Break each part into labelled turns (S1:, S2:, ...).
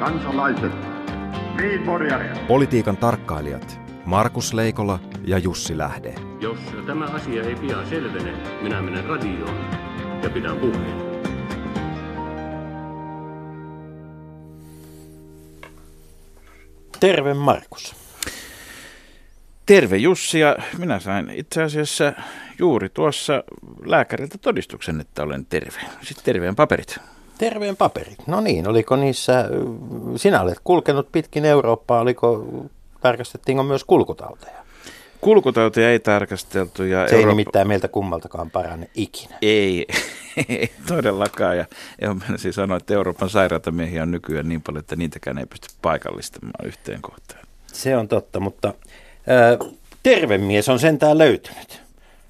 S1: kansalaiset, niin
S2: Politiikan tarkkailijat Markus Leikola ja Jussi Lähde.
S3: Jos tämä asia ei pian selvene, minä menen radioon ja pidän puheen.
S4: Terve Markus.
S5: Terve Jussi ja minä sain itse asiassa juuri tuossa lääkäriltä todistuksen, että olen terve. Sitten terveen paperit.
S4: Terveen paperit. No niin, oliko niissä, sinä olet kulkenut pitkin Eurooppaa, oliko, tarkastettiinko myös kulkutauteja?
S5: Kulkutauteja ei tarkasteltu. Ja
S4: Se Eurooppa... ei nimittäin meiltä kummaltakaan parane ikinä.
S5: Ei, ei todellakaan. Ja siis sanoa, että Euroopan sairaaltamiehiä on nykyään niin paljon, että niitäkään ei pysty paikallistamaan yhteen kohtaan.
S4: Se on totta, mutta äh, terve mies on sentään löytynyt.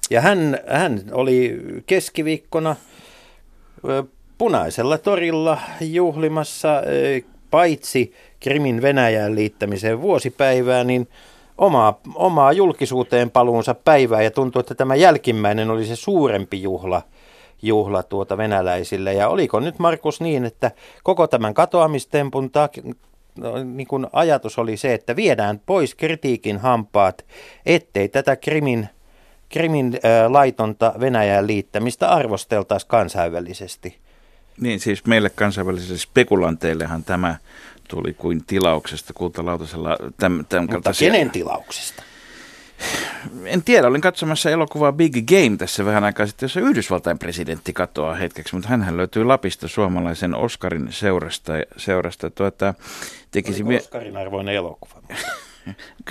S4: Ja hän, hän oli keskiviikkona äh, punaisella torilla juhlimassa paitsi Krimin Venäjään liittämiseen vuosipäivää, niin omaa, omaa julkisuuteen paluunsa päivää ja tuntuu, että tämä jälkimmäinen oli se suurempi juhla, juhla tuota venäläisille. Ja oliko nyt Markus niin, että koko tämän katoamistempun tak- no, niin kuin ajatus oli se, että viedään pois kritiikin hampaat, ettei tätä Krimin, Krimin ää, laitonta Venäjään liittämistä arvosteltaisi kansainvälisesti.
S5: Niin, siis meille kansainvälisille spekulanteillehan tämä tuli kuin tilauksesta kultalautasella. Täm, täm
S4: Mutta kenen tilauksesta?
S5: En tiedä, olin katsomassa elokuvaa Big Game tässä vähän aikaa sitten, jossa Yhdysvaltain presidentti katoaa hetkeksi, mutta hän löytyy Lapista suomalaisen Oscarin seurasta. seurasta tuota,
S4: tekisi Oliko Oscarin arvoinen elokuva?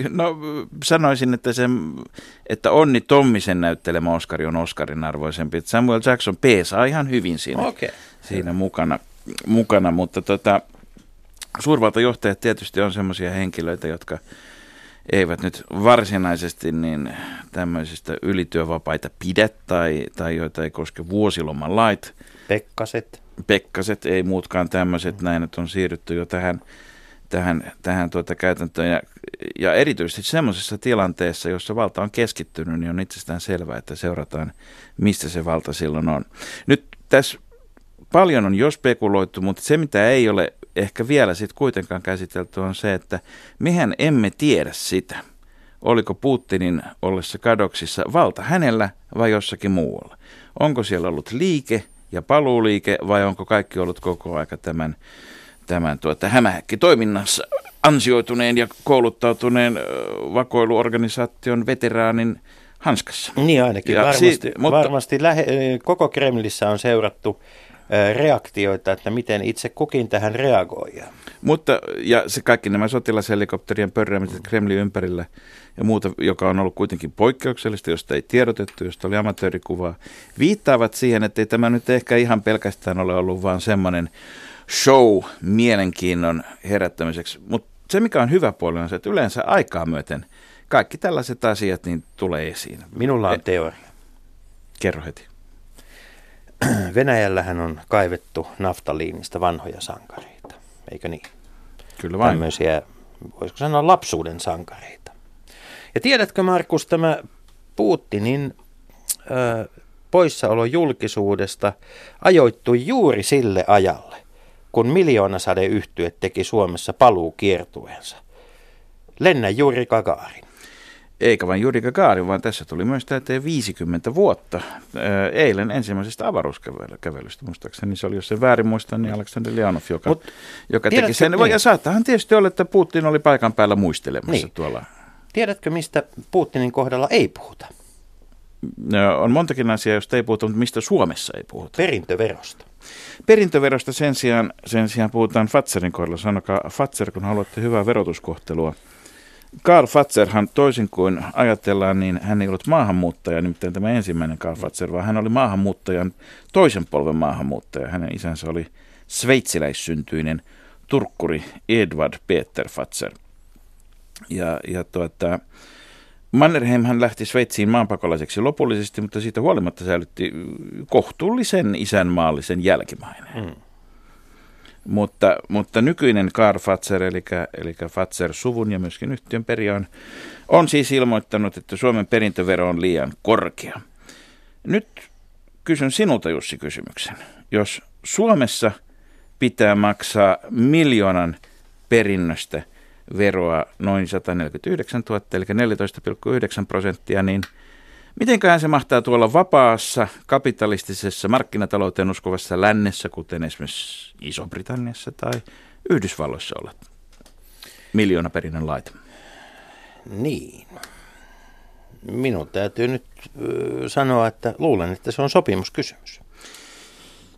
S5: No sanoisin, että, se, että Onni Tommisen näyttelemä Oscari on Oscarin arvoisempi. Samuel Jackson peesaa ihan hyvin siinä, okay. siinä mukana, mukana, mutta tota, suurvaltajohtajat tietysti on sellaisia henkilöitä, jotka eivät nyt varsinaisesti niin tämmöisistä ylityövapaita pidä tai, tai joita ei koske vuosiloman lait.
S4: Pekkaset.
S5: Pekkaset, ei muutkaan tämmöiset, näin, että on siirrytty jo tähän tähän, tähän tuota käytäntöön. Ja, ja erityisesti semmoisessa tilanteessa, jossa valta on keskittynyt, niin on itsestään selvää, että seurataan, mistä se valta silloin on. Nyt tässä paljon on jo spekuloitu, mutta se mitä ei ole ehkä vielä sitten kuitenkaan käsitelty on se, että mehän emme tiedä sitä, oliko Putinin ollessa kadoksissa valta hänellä vai jossakin muualla. Onko siellä ollut liike ja paluuliike vai onko kaikki ollut koko aika tämän tämän tuota, hämähäkki toiminnassa ansioituneen ja kouluttautuneen vakoiluorganisaation veteraanin hanskassa.
S4: Niin ainakin, ja varmasti, siitä, mutta, varmasti lähe, koko Kremlissä on seurattu reaktioita, että miten itse kukin tähän reagoi.
S5: Mutta, ja se kaikki nämä sotilashelikopterien pörräämiset Kremlin ympärillä ja muuta, joka on ollut kuitenkin poikkeuksellista, josta ei tiedotettu, josta oli amatöörikuvaa, viittaavat siihen, että ei tämä nyt ehkä ihan pelkästään ole ollut vaan semmoinen show mielenkiinnon herättämiseksi. Mutta se, mikä on hyvä puoli, on se, että yleensä aikaa myöten kaikki tällaiset asiat niin tulee esiin.
S4: Minulla on teoria.
S5: Kerro heti.
S4: Venäjällähän on kaivettu naftaliinista vanhoja sankareita, eikö niin?
S5: Kyllä vain.
S4: Tämmöisiä, voisiko sanoa lapsuuden sankareita. Ja tiedätkö Markus, tämä Putinin ö, poissaolo julkisuudesta ajoittui juuri sille ajalle, kun miljoonasadeyhtye teki Suomessa paluu kiertueensa. Lennä Juri Gagarin.
S5: Eikä vain Juri Gagarin, vaan tässä tuli myös täyteen 50 vuotta. Eilen ensimmäisestä avaruuskävelystä, muistaakseni se oli, jos se väärin muista, niin Aleksander Leonov, joka, Mut, joka teki sen. Niin? Ja saattahan tietysti olla, että Putin oli paikan päällä muistelemassa niin. tuolla.
S4: Tiedätkö, mistä Putinin kohdalla ei puhuta?
S5: No, on montakin asiaa, josta ei puhuta, mutta mistä Suomessa ei puhuta.
S4: Perintöverosta.
S5: Perintöverosta sen sijaan, sen sijaan puhutaan Fatserin kohdalla. Sanokaa Fatser, kun haluatte hyvää verotuskohtelua. Karl Fatserhan toisin kuin ajatellaan, niin hän ei ollut maahanmuuttaja, nimittäin tämä ensimmäinen Karl Fatser, vaan hän oli maahanmuuttajan toisen polven maahanmuuttaja. Hänen isänsä oli sveitsiläissyntyinen turkkuri Edward Peter Fatser. Ja, ja tuota, Mannerheim hän lähti Sveitsiin maanpakolaiseksi lopullisesti, mutta siitä huolimatta säilytti kohtuullisen isänmaallisen jälkimainen. Mm. Mutta, mutta nykyinen Karl Fatser, eli, eli Fatser-suvun ja myöskin yhtiön perijä on, on siis ilmoittanut, että Suomen perintövero on liian korkea. Nyt kysyn sinulta Jussi kysymyksen. Jos Suomessa pitää maksaa miljoonan perinnöstä veroa noin 149 000, eli 14,9 prosenttia, niin mitenköhän se mahtaa tuolla vapaassa, kapitalistisessa, markkinatalouteen uskovassa lännessä, kuten esimerkiksi Iso-Britanniassa tai Yhdysvalloissa olla miljoonaperinnön laite?
S4: Niin. Minun täytyy nyt sanoa, että luulen, että se on sopimuskysymys.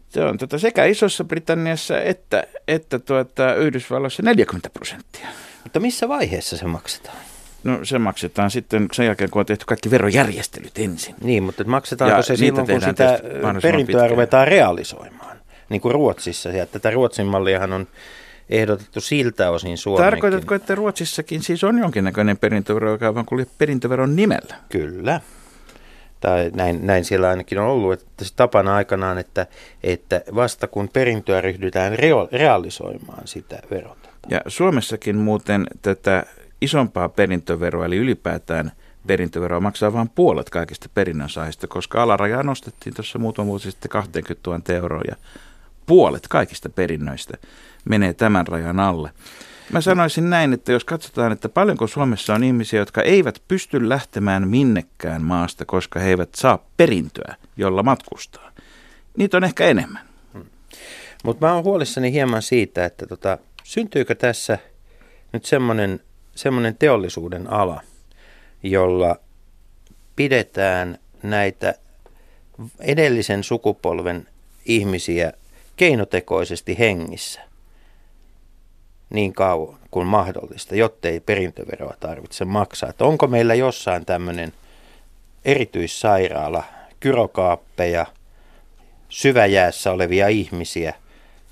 S5: Se on tota sekä Isossa Britanniassa että, että tuota Yhdysvalloissa 40 prosenttia.
S4: Mutta missä vaiheessa se maksetaan?
S5: No se maksetaan sitten sen jälkeen, kun on tehty kaikki verojärjestelyt ensin.
S4: Niin, mutta maksetaanko
S5: Ja
S4: se silloin, kun sitä perintöä
S5: pitkään.
S4: ruvetaan realisoimaan? Niin kuin Ruotsissa. Ja tätä Ruotsin malliahan on ehdotettu siltä osin Suomeenkin.
S5: Tarkoitatko, että Ruotsissakin siis on jonkinnäköinen perintövero, joka vaan kulje perintöveron nimellä?
S4: Kyllä. Tai näin, näin siellä ainakin on ollut, että se tapana aikanaan, että, että vasta kun perintöä ryhdytään reo, realisoimaan, sitä verotetaan.
S5: Ja Suomessakin muuten tätä isompaa perintöveroa, eli ylipäätään perintöveroa maksaa vain puolet kaikista perinnönsaajista, koska alarajaa nostettiin tuossa muutama vuosi sitten 20 000 euroa ja puolet kaikista perinnöistä menee tämän rajan alle. Mä sanoisin näin, että jos katsotaan, että paljonko Suomessa on ihmisiä, jotka eivät pysty lähtemään minnekään maasta, koska he eivät saa perintöä, jolla matkustaa. Niitä on ehkä enemmän.
S4: Mutta mä oon huolissani hieman siitä, että tota, syntyykö tässä nyt semmoinen semmoinen teollisuuden ala, jolla pidetään näitä edellisen sukupolven ihmisiä keinotekoisesti hengissä niin kauan kuin mahdollista, jottei perintöveroa tarvitse maksaa. Että onko meillä jossain tämmöinen erityissairaala, kyrokaappeja, syväjäässä olevia ihmisiä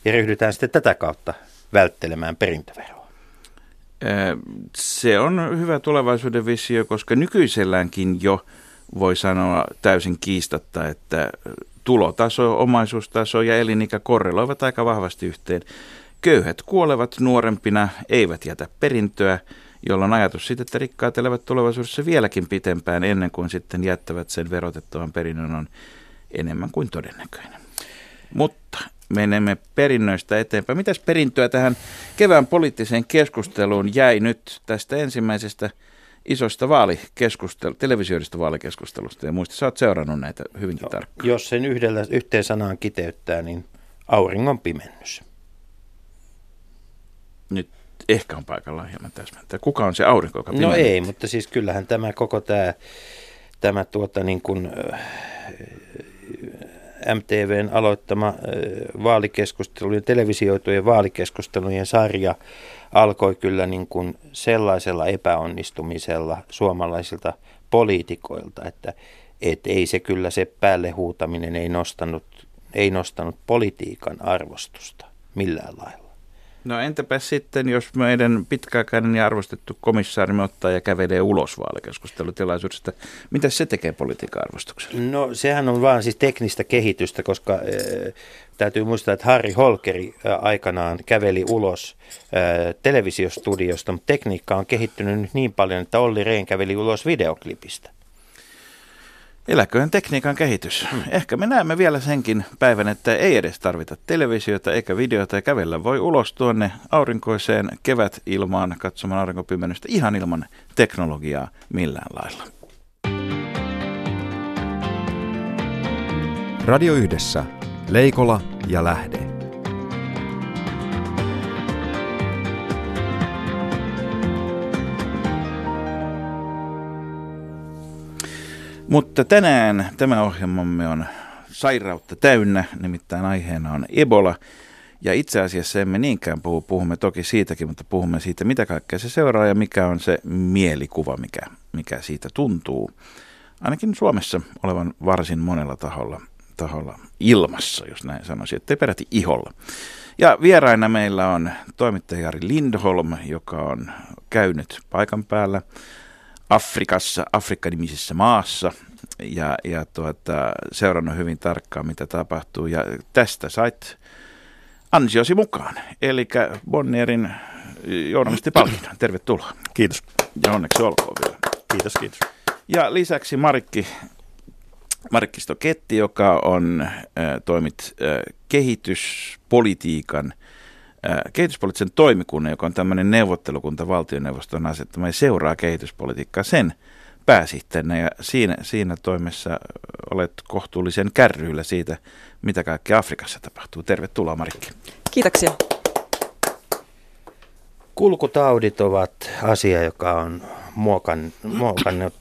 S4: ja ryhdytään sitten tätä kautta välttelemään perintöveroa.
S5: Se on hyvä tulevaisuuden visio, koska nykyiselläänkin jo voi sanoa täysin kiistatta, että tulotaso, omaisuustaso ja elinikä korreloivat aika vahvasti yhteen. Köyhät kuolevat nuorempina, eivät jätä perintöä, jolloin ajatus siitä, että rikkaat elävät tulevaisuudessa vieläkin pitempään ennen kuin sitten jättävät sen verotettavan perinnön on enemmän kuin todennäköinen. Mutta menemme perinnöistä eteenpäin. Mitäs perintöä tähän kevään poliittiseen keskusteluun jäi nyt tästä ensimmäisestä isosta vaalikeskustelu, televisioidista vaalikeskustelusta? Ja muista, sä oot seurannut näitä hyvinkin
S4: No,
S5: tarkkaan.
S4: jos sen yhdellä, yhteen sanaan kiteyttää, niin auringon pimennys.
S5: Nyt ehkä on paikallaan hieman täsmentää. Kuka on se aurinko, joka
S4: No
S5: pimennää?
S4: ei, mutta siis kyllähän tämä koko tämä, tämä tuota niin kuin, äh, MTVn aloittama vaalikeskustelujen, televisioitujen vaalikeskustelujen sarja alkoi kyllä niin kuin sellaisella epäonnistumisella suomalaisilta poliitikoilta, että et ei se kyllä se päälle huutaminen ei nostanut, ei nostanut politiikan arvostusta millään lailla.
S5: No entäpä sitten, jos meidän pitkäaikainen ja arvostettu komissaarimme ottaa ja kävelee ulos vaalikeskustelutilaisuudesta, mitä se tekee politiikan arvostukselle?
S4: No sehän on vaan siis teknistä kehitystä, koska äh, täytyy muistaa, että Harry Holkeri äh, aikanaan käveli ulos äh, televisiostudiosta, mutta tekniikka on kehittynyt nyt niin paljon, että Olli Rehn käveli ulos videoklipistä.
S5: Eläköön tekniikan kehitys. Hmm. Ehkä me näemme vielä senkin päivän, että ei edes tarvita televisiota eikä videota ja kävellä voi ulos tuonne aurinkoiseen kevätilmaan katsomaan aurinkopimennystä ihan ilman teknologiaa millään lailla.
S2: Radio Yhdessä. Leikola ja Lähde.
S5: Mutta tänään tämä ohjelmamme on sairautta täynnä, nimittäin aiheena on Ebola. Ja itse asiassa emme niinkään puhu, puhumme toki siitäkin, mutta puhumme siitä, mitä kaikkea se seuraa ja mikä on se mielikuva, mikä, mikä siitä tuntuu. Ainakin Suomessa olevan varsin monella taholla, taholla ilmassa, jos näin sanoisin, ettei peräti iholla. Ja vieraina meillä on toimittaja Jari Lindholm, joka on käynyt paikan päällä Afrikassa, Afrikka-nimisessä maassa ja, ja tuota, seurannut hyvin tarkkaan, mitä tapahtuu. Ja tästä sait ansiosi mukaan, eli Bonnierin journalistipalkinnon. Tervetuloa.
S6: Kiitos.
S5: Ja onneksi olkoon vielä.
S6: Kiitos, kiitos.
S5: Ja lisäksi Marikki, Marikkisto Ketti, joka on äh, toimit äh, kehityspolitiikan kehityspoliittisen toimikunnan, joka on tämmöinen neuvottelukunta valtioneuvoston asettama ja seuraa kehityspolitiikkaa sen pääsihteerinä ja siinä, siinä toimessa olet kohtuullisen kärryillä siitä, mitä kaikkea Afrikassa tapahtuu. Tervetuloa Marikki.
S6: Kiitoksia.
S4: Kulkutaudit ovat asia, joka on muokannut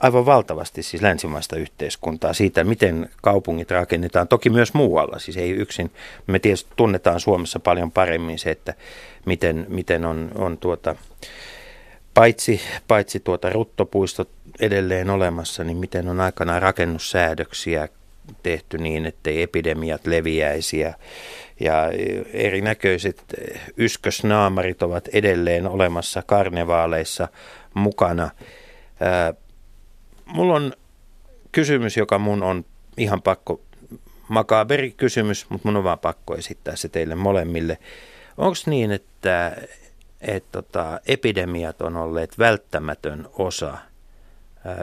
S4: aivan valtavasti siis länsimaista yhteiskuntaa siitä, miten kaupungit rakennetaan. Toki myös muualla, siis ei yksin. Me tietysti tunnetaan Suomessa paljon paremmin se, että miten, miten on, on tuota, paitsi, paitsi tuota ruttopuistot edelleen olemassa, niin miten on aikanaan rakennussäädöksiä tehty niin, ettei epidemiat leviäisi ja, ja erinäköiset yskösnaamarit ovat edelleen olemassa karnevaaleissa mukana. Ää, mulla on kysymys, joka mun on ihan pakko, makaberi kysymys, mutta mun on vaan pakko esittää se teille molemmille. Onko niin, että et tota, epidemiat on olleet välttämätön osa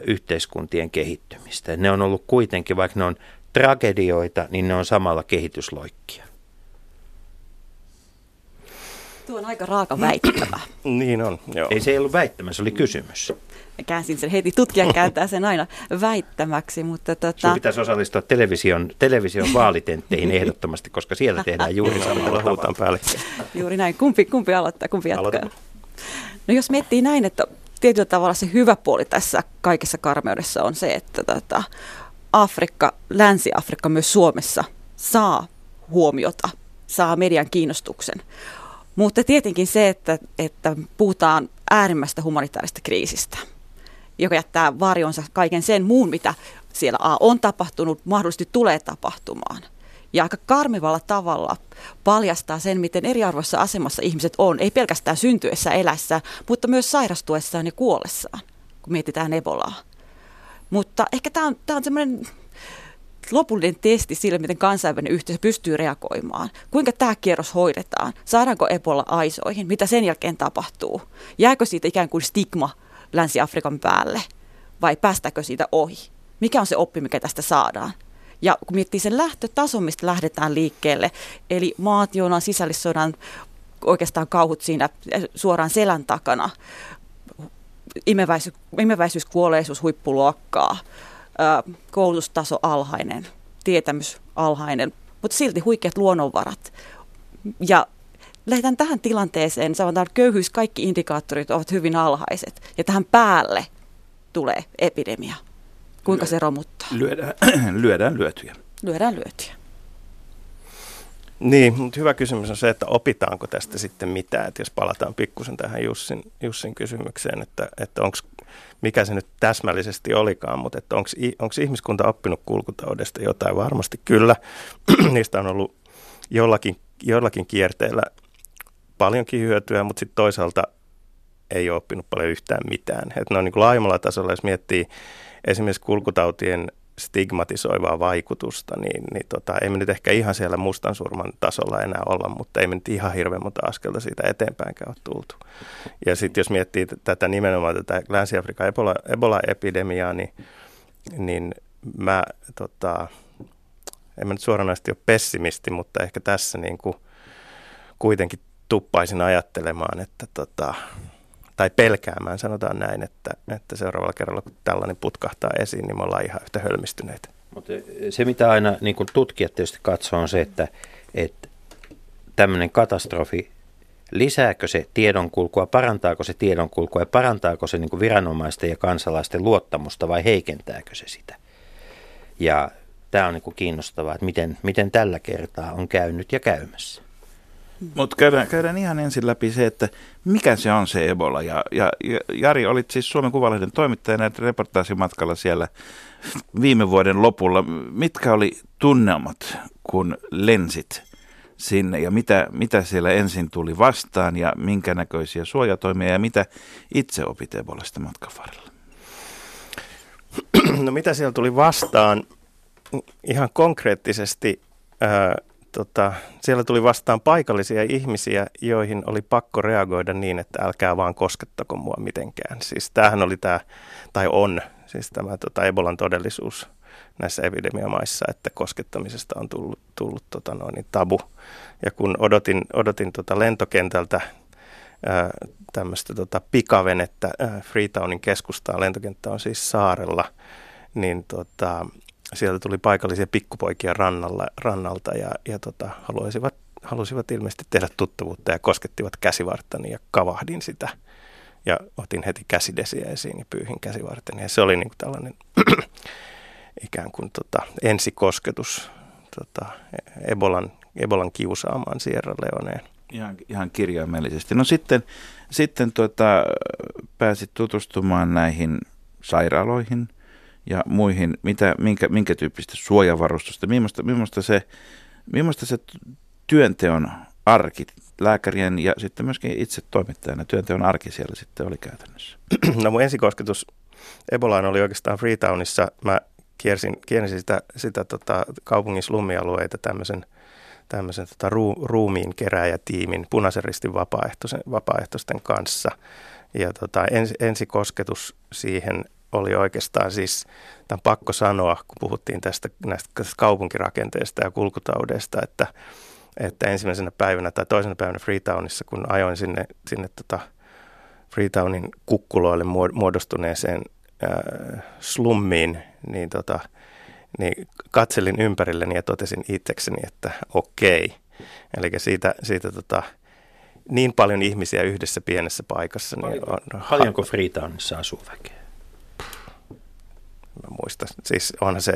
S4: yhteiskuntien kehittymistä? Ne on ollut kuitenkin, vaikka ne on tragedioita, niin ne on samalla kehitysloikkia.
S6: Tuo on aika raaka väittämä.
S7: niin on, joo.
S4: Ei se ei ollut väittämä, se oli kysymys.
S6: Käänsin sen heti, tutkija kääntää sen aina väittämäksi, mutta tota...
S4: Sun pitäisi osallistua television, television vaalitentteihin ehdottomasti, koska siellä tehdään juuri samalla
S7: tavalla. päälle.
S6: Juuri näin. Kumpi, kumpi aloittaa, kumpi jatkaa? No jos miettii näin, että tietyllä tavalla se hyvä puoli tässä kaikessa karmeudessa on se, että tota, Afrikka, Länsi-Afrikka myös Suomessa saa huomiota, saa median kiinnostuksen. Mutta tietenkin se, että, että puhutaan äärimmäistä humanitaarista kriisistä, joka jättää varjonsa kaiken sen muun, mitä siellä A on tapahtunut, mahdollisesti tulee tapahtumaan. Ja aika karmivalla tavalla paljastaa sen, miten eriarvoisessa asemassa ihmiset on, ei pelkästään syntyessä elässä, mutta myös sairastuessaan ja kuollessaan, kun mietitään Ebolaa. Mutta ehkä tämä on, tämä on semmoinen lopullinen testi sille, miten kansainvälinen yhteisö pystyy reagoimaan. Kuinka tämä kierros hoidetaan? Saadaanko Ebola aisoihin? Mitä sen jälkeen tapahtuu? Jääkö siitä ikään kuin stigma Länsi-Afrikan päälle? Vai päästääkö siitä ohi? Mikä on se oppi, mikä tästä saadaan? Ja kun miettii sen lähtötason, mistä lähdetään liikkeelle, eli maat, joilla on sisällissodan oikeastaan kauhut siinä suoraan selän takana, imeväisyys, imeväisyyskuolleisuus huippuluokkaa, koulutustaso alhainen, tietämys alhainen, mutta silti huikeat luonnonvarat. Ja lähdetään tähän tilanteeseen, sanotaan, että köyhyys, kaikki indikaattorit ovat hyvin alhaiset. Ja tähän päälle tulee epidemia. Kuinka se romuttaa?
S5: Lyödään, lyödään lyötyjä.
S6: Lyödään lyötyjä.
S7: Niin, mutta hyvä kysymys on se, että opitaanko tästä sitten mitään, että jos palataan pikkusen tähän Jussin, Jussin kysymykseen, että, että onko mikä se nyt täsmällisesti olikaan, mutta että onko ihmiskunta oppinut kulkutaudesta jotain? Varmasti kyllä. Niistä on ollut jollakin, jollakin kierteellä paljonkin hyötyä, mutta sitten toisaalta ei ole oppinut paljon yhtään mitään. Että ne on niin laajemmalla tasolla, jos miettii esimerkiksi kulkutautien stigmatisoivaa vaikutusta, niin, niin tota, ei me nyt ehkä ihan siellä mustan surman tasolla enää olla, mutta ei me nyt ihan hirveän monta askelta siitä eteenpäinkään ole tultu. Ja sitten jos miettii tätä nimenomaan tätä Länsi-Afrikan Ebola, Ebola-epidemiaa, niin, niin mä tota, en mä nyt suoranaisesti ole pessimisti, mutta ehkä tässä niin kuin kuitenkin tuppaisin ajattelemaan, että tota, tai pelkäämään, sanotaan näin, että, että seuraavalla kerralla kun tällainen putkahtaa esiin, niin me ollaan ihan yhtä hölmistyneitä.
S4: Mutta se, mitä aina niin kuin tutkijat tietysti katsoo, on se, että, että tämmöinen katastrofi, lisääkö se tiedonkulkua, parantaako se tiedonkulkua ja parantaako se niin viranomaisten ja kansalaisten luottamusta vai heikentääkö se sitä. Ja tämä on niin kiinnostavaa, että miten, miten tällä kertaa on käynyt ja käymässä.
S5: Mutta käydään, käydään ihan ensin läpi se, että mikä se on se Ebola. Ja, ja, ja Jari, olit siis Suomen Kuvalehden toimittajana reportaasimatkalla siellä viime vuoden lopulla. Mitkä oli tunnelmat, kun lensit sinne ja mitä, mitä siellä ensin tuli vastaan ja minkä näköisiä suojatoimia ja mitä itse opit Ebolasta matkan varrella?
S7: No mitä siellä tuli vastaan? Ihan konkreettisesti... Ää, tota, siellä tuli vastaan paikallisia ihmisiä, joihin oli pakko reagoida niin, että älkää vaan koskettako mua mitenkään. Siis tämähän oli tämä, tai on, siis tämä tota Ebolan todellisuus näissä epidemiamaissa, että koskettamisesta on tullut, tullut tota noin, niin tabu. Ja kun odotin, odotin tota lentokentältä tämmöistä tota pikavenettä ää, Freetownin keskustaan, lentokenttä on siis saarella, niin tota, sieltä tuli paikallisia pikkupoikia rannalla, rannalta ja, ja tota, haluaisivat, halusivat ilmeisesti tehdä tuttavuutta ja koskettivat käsivarttani ja kavahdin sitä. Ja otin heti käsidesiä esiin ja pyyhin käsivarteni. Ja se oli niin kuin tällainen ikään kuin tota, ensikosketus tota, Ebolan, Ebolan kiusaamaan Sierra Leoneen.
S5: Ihan, ihan kirjaimellisesti. No sitten, sitten tuota, pääsit tutustumaan näihin sairaaloihin ja muihin, mitä, minkä, minkä tyyppistä suojavarustusta, millaista, millaista, se, millaista se työnteon arki, lääkärien ja sitten myöskin itse toimittajana työnteon arki siellä sitten oli käytännössä?
S7: No mun ensikosketus Ebolaan oli oikeastaan Freetownissa. Mä kiersin, kiersin sitä, sitä tota, kaupungin slummialueita tämmöisen, tämmöisen tota, ruu, ruumiin keräjätiimin punaisen ristin vapaaehtoisten kanssa. Ja tota, ens, ensikosketus siihen oli oikeastaan siis, tämän pakko sanoa, kun puhuttiin tästä näistä kaupunkirakenteesta ja kulkutaudeista, että, että ensimmäisenä päivänä tai toisena päivänä Freetownissa, kun ajoin sinne, sinne tota Freetownin kukkuloille muodostuneeseen äh, slummiin, niin, tota, niin katselin ympärilleni ja totesin itsekseni, että okei. Eli siitä, siitä tota, niin paljon ihmisiä yhdessä pienessä paikassa. Niin on,
S4: Paljonko Freetownissa asuu väkeä?
S7: Mä muistan. Siis onhan se,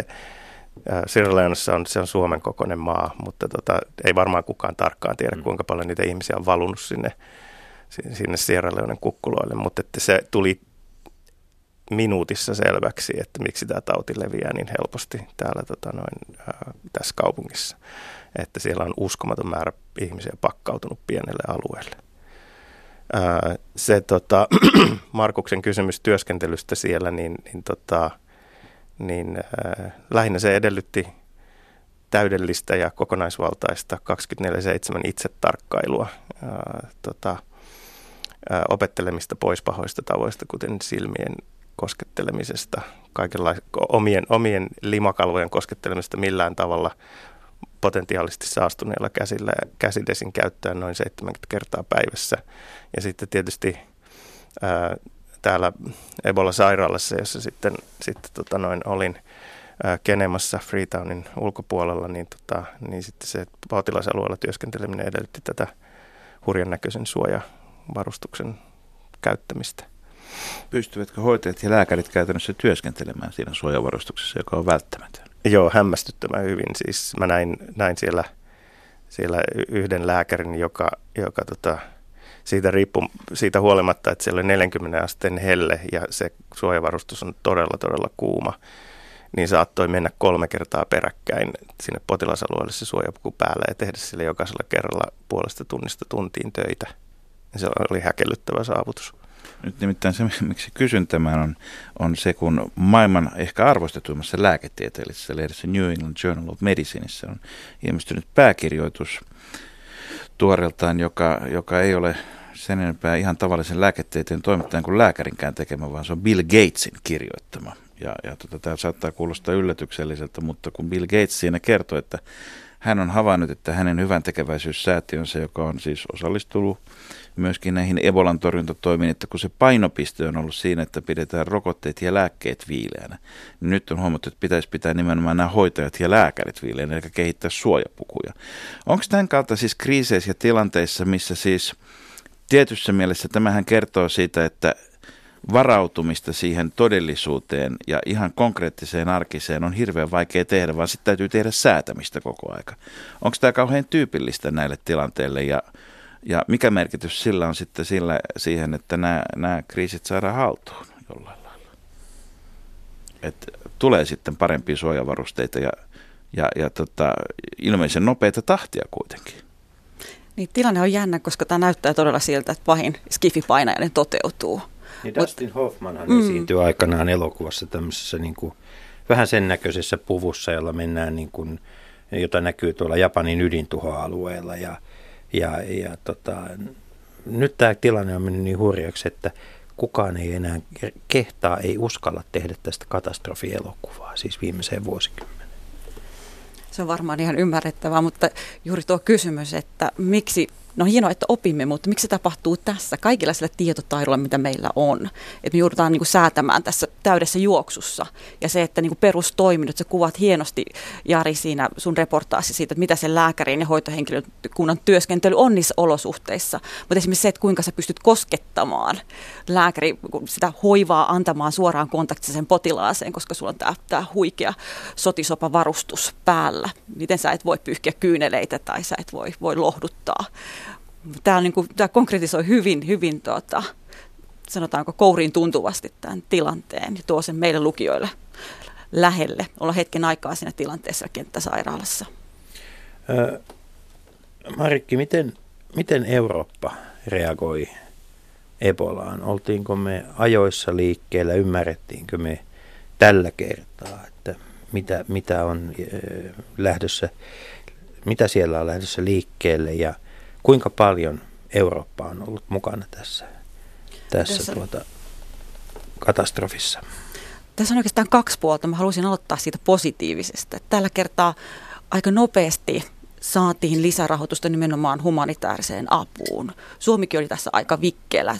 S7: äh, Sierra Leoneissa on, se on Suomen kokoinen maa, mutta tota, ei varmaan kukaan tarkkaan tiedä, mm. kuinka paljon niitä ihmisiä on valunut sinne, sinne Sierra Leonen kukkuloille, mutta että se tuli minuutissa selväksi, että miksi tämä tauti leviää niin helposti täällä tota noin, ää, tässä kaupungissa. Että siellä on uskomaton määrä ihmisiä pakkautunut pienelle alueelle. Ää, se tota, Markuksen kysymys työskentelystä siellä, niin, niin, tota, niin ää, lähinnä se edellytti täydellistä ja kokonaisvaltaista 24-7 itsetarkkailua, ää, tota, ää, opettelemista pois pahoista tavoista, kuten silmien koskettelemisesta, kaikenlaista omien, omien limakalvojen koskettelemisesta millään tavalla potentiaalisesti saastuneilla käsillä käsidesin käyttöä noin 70 kertaa päivässä. Ja sitten tietysti ää, täällä Ebola-sairaalassa, jossa sitten, sitten tota noin olin ää, Kenemassa Freetownin ulkopuolella, niin, tota, niin sitten se potilasalueella työskenteleminen edellytti tätä hurjan näköisen suojavarustuksen käyttämistä.
S5: Pystyvätkö hoitajat ja lääkärit käytännössä työskentelemään siinä suojavarustuksessa, joka on välttämätön?
S7: Joo, hämmästyttävän hyvin. Siis mä näin, näin siellä, siellä yhden lääkärin, joka, joka tota, siitä, riippu, siitä huolimatta, että siellä oli 40 asteen helle ja se suojavarustus on todella, todella kuuma, niin saattoi mennä kolme kertaa peräkkäin sinne potilasalueelle se suojapuku päällä ja tehdä sille jokaisella kerralla puolesta tunnista tuntiin töitä. Ja se oli häkellyttävä saavutus.
S5: Nyt nimittäin se, miksi kysyn tämän, on, on se, kun maailman ehkä arvostetuimmassa lääketieteellisessä lehdessä New England Journal of Medicineissa on ilmestynyt pääkirjoitus tuoreeltaan, joka, joka ei ole sen enempää ihan tavallisen lääketieteen toimittajan kuin lääkärinkään tekemä, vaan se on Bill Gatesin kirjoittama. Ja, ja tota, tämä saattaa kuulostaa yllätykselliseltä, mutta kun Bill Gates siinä kertoo, että hän on havainnut, että hänen hyvän tekeväisyyssäätiönsä, joka on siis osallistunut myöskin näihin Ebolan torjuntatoimiin, että kun se painopiste on ollut siinä, että pidetään rokotteet ja lääkkeet viileänä, niin nyt on huomattu, että pitäisi pitää nimenomaan nämä hoitajat ja lääkärit viileänä, eli kehittää suojapukuja. Onko tämän kautta siis kriiseissä ja tilanteissa, missä siis tietyssä mielessä tämähän kertoo siitä, että varautumista siihen todellisuuteen ja ihan konkreettiseen arkiseen on hirveän vaikea tehdä, vaan sitten täytyy tehdä säätämistä koko aika. Onko tämä kauhean tyypillistä näille tilanteille ja, ja mikä merkitys sillä on sitten sillä, siihen, että nämä, nämä kriisit saadaan haltuun jollain lailla? Et tulee sitten parempia suojavarusteita ja, ja, ja tota, ilmeisen nopeita tahtia kuitenkin.
S6: Niin, tilanne on jännä, koska tämä näyttää todella siltä, että pahin skifipainajainen toteutuu.
S4: Niin Dustin Hoffmanhan mm. esiintyi aikanaan elokuvassa tämmöisessä niin kuin, vähän sen näköisessä puvussa, jolla mennään niin kuin, jota näkyy tuolla Japanin ydintuhoalueella ja, ja, ja tota, nyt tämä tilanne on mennyt niin hurjaksi, että kukaan ei enää kehtaa, ei uskalla tehdä tästä katastrofielokuvaa, siis viimeiseen vuosikymmeneen.
S6: Se on varmaan ihan ymmärrettävää, mutta juuri tuo kysymys, että miksi no hienoa, että opimme, mutta miksi se tapahtuu tässä kaikilla sillä tietotaidolla, mitä meillä on? Että me joudutaan niin kuin säätämään tässä täydessä juoksussa. Ja se, että niin kuin perustoiminnot, sä kuvat hienosti Jari siinä sun reportaasi siitä, että mitä se lääkärin ja hoitohenkilökunnan työskentely on niissä olosuhteissa. Mutta esimerkiksi se, että kuinka sä pystyt koskettamaan lääkäri sitä hoivaa antamaan suoraan kontaktissa sen potilaaseen, koska sulla on tämä, huikea sotisopa varustus päällä. Miten sä et voi pyyhkiä kyyneleitä tai sä et voi, voi lohduttaa tämä, niin kuin, tämä konkretisoi hyvin, hyvin tuota, sanotaanko kouriin tuntuvasti tämän tilanteen ja tuo sen meille lukijoille lähelle, olla hetken aikaa siinä tilanteessa kenttäsairaalassa.
S4: Marikki, miten, miten Eurooppa reagoi Ebolaan? Oltiinko me ajoissa liikkeellä, ymmärrettiinkö me tällä kertaa, että mitä, mitä on lähdössä, mitä siellä on lähdössä liikkeelle ja – Kuinka paljon Eurooppa on ollut mukana tässä, tässä, tässä tuota, katastrofissa?
S6: Tässä on oikeastaan kaksi puolta. Mä haluaisin aloittaa siitä positiivisesta. Tällä kertaa aika nopeasti saatiin lisärahoitusta nimenomaan humanitaariseen apuun. Suomikin oli tässä aika vikkelä.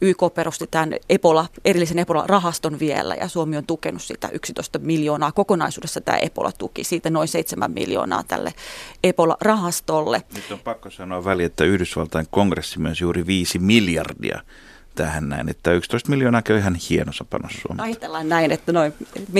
S6: YK perusti tämän Ebola, erillisen Ebola-rahaston vielä ja Suomi on tukenut sitä 11 miljoonaa. Kokonaisuudessa tämä Ebola-tuki, siitä noin 7 miljoonaa tälle Ebola-rahastolle.
S5: Nyt on pakko sanoa väliin, että Yhdysvaltain kongressi myös juuri 5 miljardia tähän näin, että 11 miljoonaa on ihan hieno panos Suomelta.
S6: Ajatellaan näin, että noin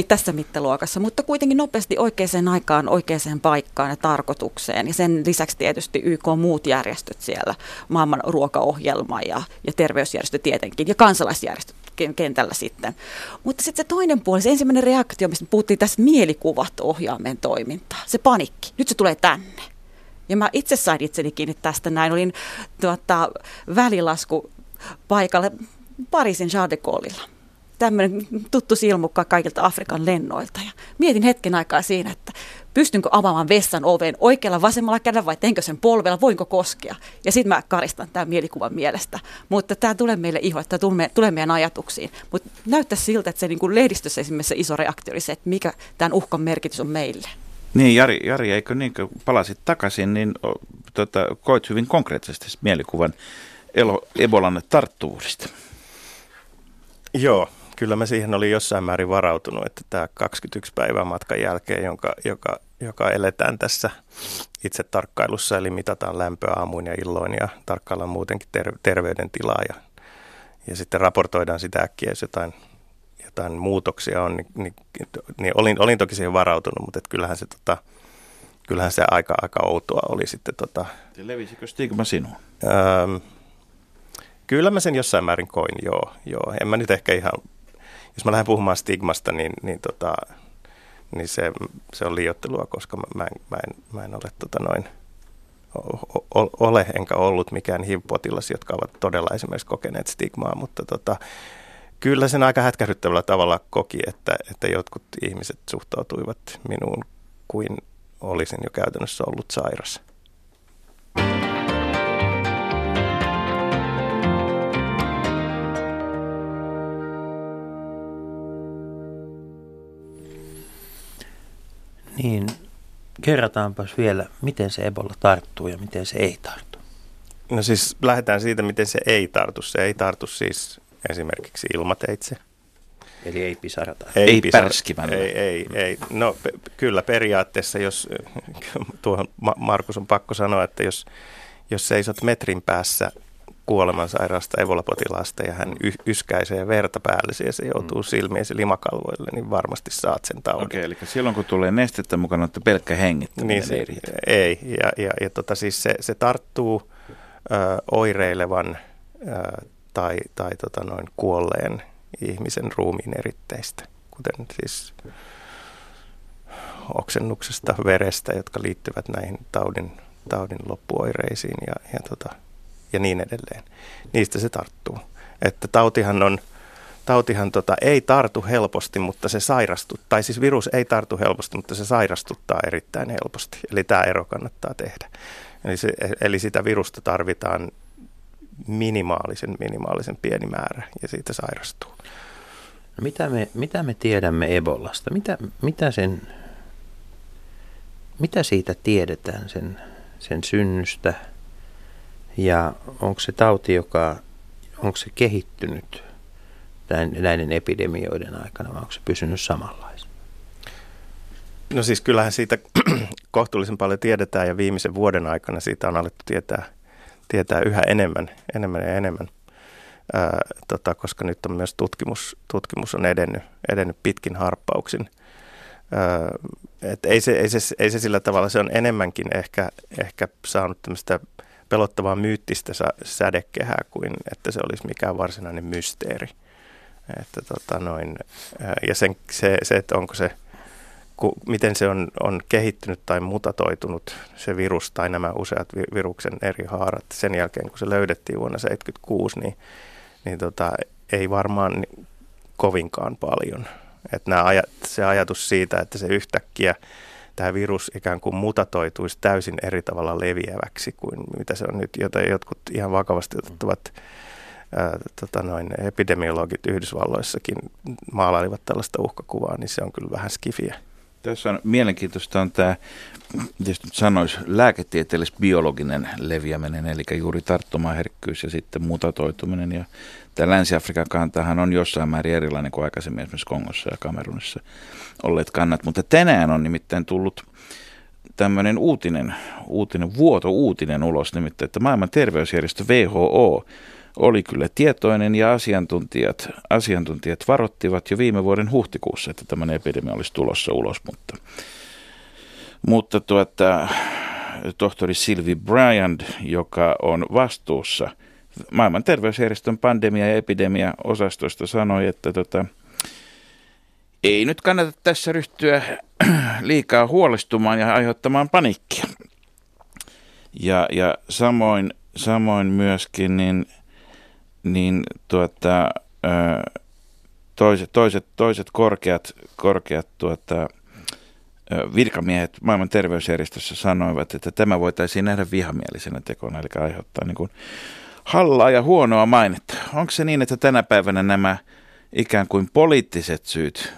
S6: tässä mittaluokassa, mutta kuitenkin nopeasti oikeaan aikaan, oikeaan paikkaan ja tarkoitukseen. Ja sen lisäksi tietysti YK muut järjestöt siellä, maailman ruokaohjelma ja, ja terveysjärjestö tietenkin ja kansalaisjärjestöt kentällä sitten. Mutta sitten se toinen puoli, se ensimmäinen reaktio, mistä puhuttiin tässä, mielikuvat ohjaa meidän toimintaa. Se panikki, nyt se tulee tänne. Ja mä itse sain itseni kiinni tästä näin. Olin tuota, välilasku paikalle Pariisin Gaulleilla. Tämmöinen tuttu silmukka kaikilta Afrikan lennoilta. Ja mietin hetken aikaa siinä, että pystynkö avaamaan vessan oven oikealla vasemmalla kädellä vai teenkö sen polvella, voinko koskea. Ja sitten mä karistan tämän mielikuvan mielestä. Mutta tämä tulee meille iho, että tulee, tulee meidän ajatuksiin. Mutta näyttää siltä, että se niin lehdistössä esimerkiksi iso reaktio oli se, että mikä tämän uhkan merkitys on meille.
S5: Niin, Jari, Jari eikö niin, kun palasit takaisin, niin tota, koit hyvin konkreettisesti mielikuvan Ebolan tarttuvuudesta.
S7: Joo, kyllä mä siihen olin jossain määrin varautunut, että tämä 21 päivän matkan jälkeen, jonka, joka, joka eletään tässä itse tarkkailussa, eli mitataan lämpöä aamuin ja illoin ja tarkkaillaan muutenkin ter- terveydentilaa ja, ja sitten raportoidaan sitä äkkiä, jos jotain, jotain muutoksia on, niin, niin, niin olin, olin toki siihen varautunut, mutta kyllähän se, tota, kyllähän se aika, aika outoa oli sitten. Tota,
S5: Levisikö stigma sinuun?
S7: Öö, Kyllä mä sen jossain määrin koin, joo. joo. En mä nyt ehkä ihan, jos mä lähden puhumaan stigmasta, niin, niin, tota, niin se, se on liiottelua, koska mä, mä, en, mä, en, mä en ole tota noin, ole enkä ollut mikään HIV-potilas, jotka ovat todella esimerkiksi kokeneet stigmaa, mutta tota, kyllä sen aika hätkähdyttävällä tavalla koki, että, että jotkut ihmiset suhtautuivat minuun kuin olisin jo käytännössä ollut sairas.
S4: Niin, kerrataanpas vielä, miten se Ebola tarttuu ja miten se ei tartu.
S7: No siis lähdetään siitä, miten se ei tartu. Se ei tartu siis esimerkiksi ilmateitse.
S4: Eli ei pisarata.
S5: Ei, ei pärskimällä.
S7: Ei, ei, ei. No pe- kyllä periaatteessa, jos tuohon Markus on pakko sanoa, että jos, jos seisot metrin päässä kuolemansairaasta evolapotilaasta ja hän y- yskäisee verta päälle ja se joutuu mm. silmiensä limakalvoille, niin varmasti saat sen taudin.
S5: Okei, eli silloin kun tulee nestettä mukana, että pelkkä hengittäminen niin se, ei riitä.
S7: Ei, ja, ja, ja tota, siis se, se tarttuu ö, oireilevan ö, tai, tai tota noin kuolleen ihmisen ruumiin eritteistä, kuten siis oksennuksesta, verestä, jotka liittyvät näihin taudin, taudin loppuoireisiin ja, ja tota, ja niin edelleen. Niistä se tarttuu. Että tautihan on, tautihan tota, ei tartu helposti, mutta se sairastuttaa, tai siis virus ei tartu helposti, mutta se sairastuttaa erittäin helposti. Eli tämä ero kannattaa tehdä. Eli, se, eli sitä virusta tarvitaan minimaalisen, minimaalisen pieni määrä ja siitä sairastuu.
S4: No mitä, me, mitä me tiedämme Ebolasta? Mitä, mitä, sen, mitä siitä tiedetään sen, sen synnystä? Ja onko se tauti, joka, onko se kehittynyt näiden epidemioiden aikana vai onko se pysynyt samanlaisena?
S7: No siis kyllähän siitä kohtuullisen paljon tiedetään ja viimeisen vuoden aikana siitä on alettu tietää, tietää yhä enemmän, enemmän ja enemmän, ää, tota, koska nyt on myös tutkimus, tutkimus on edennyt, edennyt pitkin harppauksin. Ää, et ei, se, ei, se, ei se sillä tavalla, se on enemmänkin ehkä, ehkä saanut tämmöistä pelottavaa myyttistä sädekehää kuin että se olisi mikään varsinainen mysteeri. Että tota noin, ja sen, se, se, että onko se, ku, miten se on, on kehittynyt tai mutatoitunut se virus tai nämä useat viruksen eri haarat sen jälkeen, kun se löydettiin vuonna 1976, niin, niin tota, ei varmaan kovinkaan paljon. Että nämä ajat, se ajatus siitä, että se yhtäkkiä tämä virus ikään kuin mutatoituisi täysin eri tavalla leviäväksi kuin mitä se on nyt, jota jotkut ihan vakavasti otettavat mm ää, tota noin, epidemiologit Yhdysvalloissakin maalailivat tällaista uhkakuvaa, niin se on kyllä vähän skifiä.
S5: Tässä on mielenkiintoista on tämä, tietysti nyt sanoisi, lääketieteellis-biologinen leviäminen, eli juuri tarttumaherkkyys ja sitten mutatoituminen. Ja tämä Länsi-Afrikan kantahan on jossain määrin erilainen kuin aikaisemmin esimerkiksi Kongossa ja Kamerunissa olleet kannat. Mutta tänään on nimittäin tullut tämmöinen uutinen, uutinen vuoto-uutinen ulos, nimittäin, että maailman terveysjärjestö WHO oli kyllä tietoinen ja asiantuntijat, asiantuntijat varoittivat jo viime vuoden huhtikuussa, että tämmöinen epidemia olisi tulossa ulos, mutta, mutta tuota, tohtori Sylvie Bryant, joka on vastuussa maailman terveysjärjestön pandemia- ja epidemia-osastosta, sanoi, että tota, ei nyt kannata tässä ryhtyä liikaa huolestumaan ja aiheuttamaan paniikkia. Ja, ja samoin, samoin myöskin niin niin tuota, toiset, toiset, toiset korkeat, korkeat tuota, virkamiehet maailman terveysjärjestössä sanoivat, että tämä voitaisiin nähdä vihamielisenä tekona, eli aiheuttaa niin kuin hallaa ja huonoa mainetta. Onko se niin, että tänä päivänä nämä ikään kuin poliittiset syyt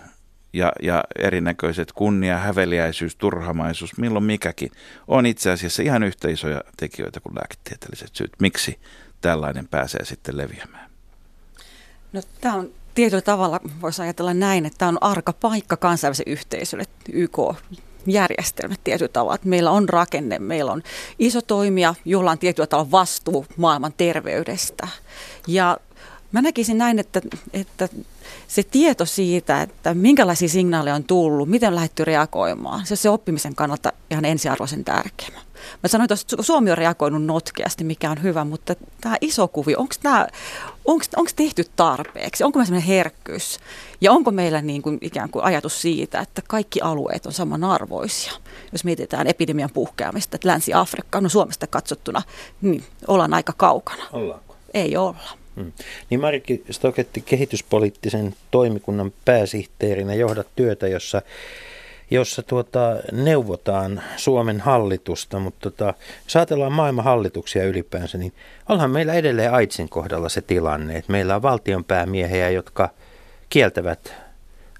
S5: ja, ja erinäköiset kunnia, häveliäisyys, turhamaisuus, milloin mikäkin, on itse asiassa ihan yhtä isoja tekijöitä kuin lääketieteelliset syyt. Miksi tällainen pääsee sitten leviämään?
S6: No, tämä on tietyllä tavalla, voisi ajatella näin, että tämä on arka paikka kansainvälisen yhteisölle, YK järjestelmät tietyllä tavalla. Että meillä on rakenne, meillä on iso toimija, jolla on tietyllä tavalla vastuu maailman terveydestä. Ja mä näkisin näin, että, että se tieto siitä, että minkälaisia signaaleja on tullut, miten on lähdetty reagoimaan, se on se oppimisen kannalta ihan ensiarvoisen tärkeä. Mä sanoin tuossa, että Suomi on reagoinut notkeasti, mikä on hyvä, mutta tämä iso kuvi, onko tämä onko tehty tarpeeksi? Onko meillä sellainen herkkyys? Ja onko meillä niin kuin ikään kuin ajatus siitä, että kaikki alueet on samanarvoisia? Jos mietitään epidemian puhkeamista, että Länsi-Afrikka, no Suomesta katsottuna, niin ollaan aika kaukana.
S4: Ollaanko?
S6: Ei olla.
S4: Hmm. Niin Marikki Stoketti kehityspoliittisen toimikunnan pääsihteerinä johdat työtä, jossa jossa tuota, neuvotaan Suomen hallitusta, mutta tota, jos ajatellaan maailman hallituksia ylipäänsä, niin onhan meillä edelleen AIDSin kohdalla se tilanne, että meillä on valtionpäämiehiä, jotka kieltävät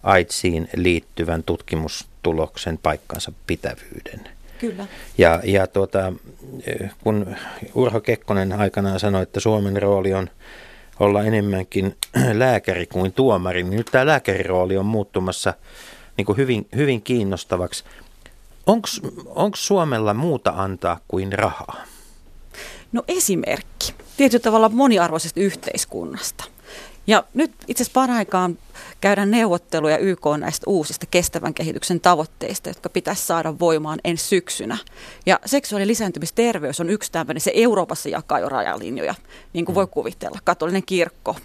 S4: AIDSiin liittyvän tutkimustuloksen paikkansa pitävyyden.
S6: Kyllä.
S4: Ja, ja tuota, kun Urho Kekkonen aikanaan sanoi, että Suomen rooli on olla enemmänkin lääkäri kuin tuomari, niin nyt tämä lääkärirooli on muuttumassa niin kuin hyvin, hyvin kiinnostavaksi. Onko Suomella muuta antaa kuin rahaa?
S6: No esimerkki. Tietyllä tavalla moniarvoisesta yhteiskunnasta. Ja nyt itse asiassa paraikaan käydään neuvotteluja YK näistä uusista kestävän kehityksen tavoitteista, jotka pitäisi saada voimaan ensi syksynä. Ja seksuaali- ja lisääntymisterveys on yksi tämmöinen, se Euroopassa jakaa jo rajalinjoja, niin kuin voi kuvitella. Katolinen kirkko,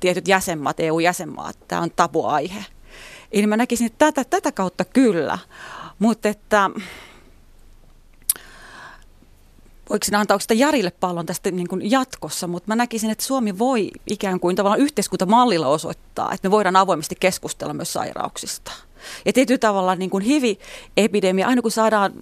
S6: tietyt jäsenmaat, EU-jäsenmaat, tämä on tabuaihe. Eli mä näkisin, että tätä, tätä kautta kyllä, mutta että voiko sinä antaa sitä Jarille pallon tästä niin kuin jatkossa, mutta mä näkisin, että Suomi voi ikään kuin tavallaan yhteiskuntamallilla osoittaa, että me voidaan avoimesti keskustella myös sairauksista. Ja tietyllä tavalla niin kuin HIV-epidemia, aina kun saadaan,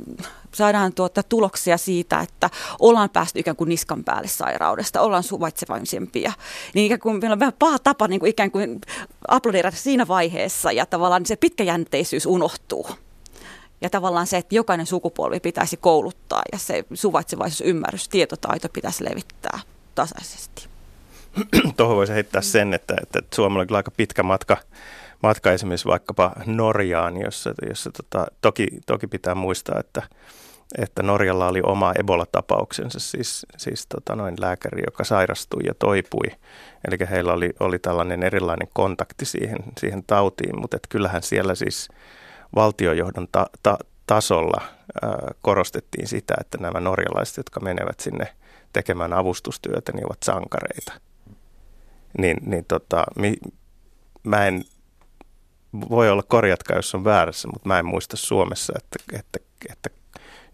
S6: saadaan tuota tuloksia siitä, että ollaan päästy ikään kuin niskan päälle sairaudesta, ollaan suvaitsevaisempia, niin ikään kuin meillä on vähän paha tapa niin kuin ikään kuin aplodeerata siinä vaiheessa ja tavallaan se pitkäjänteisyys unohtuu. Ja tavallaan se, että jokainen sukupolvi pitäisi kouluttaa ja se suvaitsevaisuus, ymmärrys, tietotaito pitäisi levittää tasaisesti.
S7: Tuohon voisi heittää sen, että, että Suomella on kyllä aika pitkä matka, matka esimerkiksi vaikkapa Norjaan, jossa, jossa tota, toki, toki pitää muistaa, että, että Norjalla oli oma Ebola-tapauksensa, siis, siis tota, noin lääkäri, joka sairastui ja toipui. Eli heillä oli, oli tällainen erilainen kontakti siihen, siihen tautiin, mutta kyllähän siellä siis – valtiojohdon ta- ta- tasolla korostettiin sitä, että nämä norjalaiset, jotka menevät sinne tekemään avustustyötä, niin ovat sankareita. Niin, niin tota, mi, mä en, voi olla korjatkaa, jos on väärässä, mutta mä en muista Suomessa, että, että, että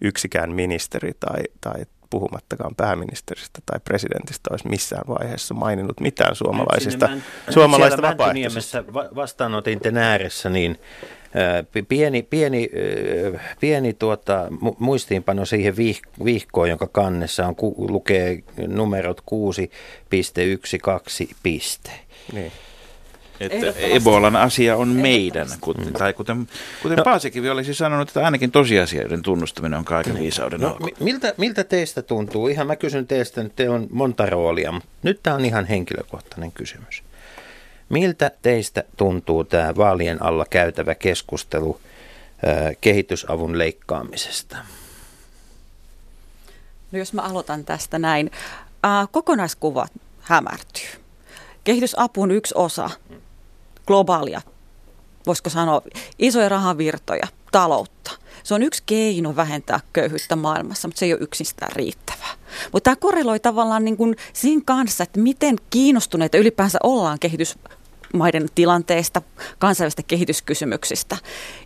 S7: yksikään ministeri tai, tai puhumattakaan pääministeristä tai presidentistä olisi missään vaiheessa maininnut mitään suomalaisista, suomalaista vapaaehtoisista.
S4: vastaanotin ääressä, niin Pieni, pieni, pieni tuota, muistiinpano siihen vihkoon, jonka kannessa on, lukee numerot 6.12 piste. Niin.
S5: Että Ebolan asia on meidän, kuten, tai kuten, kuten no, Paasikivi olisi sanonut, että ainakin tosiasioiden tunnustaminen on kaiken niin. viisauden no,
S4: miltä, miltä teistä tuntuu? Ihan mä kysyn teistä, että teillä on monta roolia, mutta nyt tämä on ihan henkilökohtainen kysymys. Miltä teistä tuntuu tämä vaalien alla käytävä keskustelu kehitysavun leikkaamisesta?
S6: No jos mä aloitan tästä näin. Ää, kokonaiskuva hämärtyy. Kehitysapu on yksi osa globaalia, voisiko sanoa, isoja rahavirtoja, taloutta. Se on yksi keino vähentää köyhyyttä maailmassa, mutta se ei ole yksistään riittävää. Mutta tämä korreloi tavallaan niin kuin siinä kanssa, että miten kiinnostuneita ylipäänsä ollaan kehitys maiden tilanteesta, kansainvälisistä kehityskysymyksistä.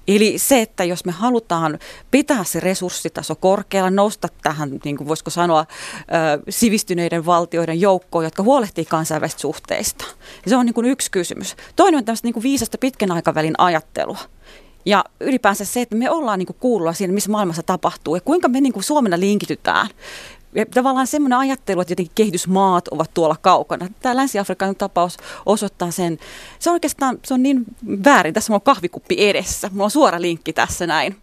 S6: Eli se, että jos me halutaan pitää se resurssitaso korkealla, nousta tähän, niin kuin voisiko sanoa, sivistyneiden valtioiden joukkoon, jotka huolehtii kansainvälisistä suhteista. Se on niin kuin yksi kysymys. Toinen on tämmöistä niin kuin viisasta pitkän aikavälin ajattelua. Ja ylipäänsä se, että me ollaan niin kuulla siinä, missä maailmassa tapahtuu ja kuinka me niin kuin Suomena linkitytään tavallaan semmoinen ajattelu, että jotenkin kehitysmaat ovat tuolla kaukana. Tämä Länsi-Afrikan tapaus osoittaa sen. Se on oikeastaan se on niin väärin. Tässä on kahvikuppi edessä. Mulla on suora linkki tässä näin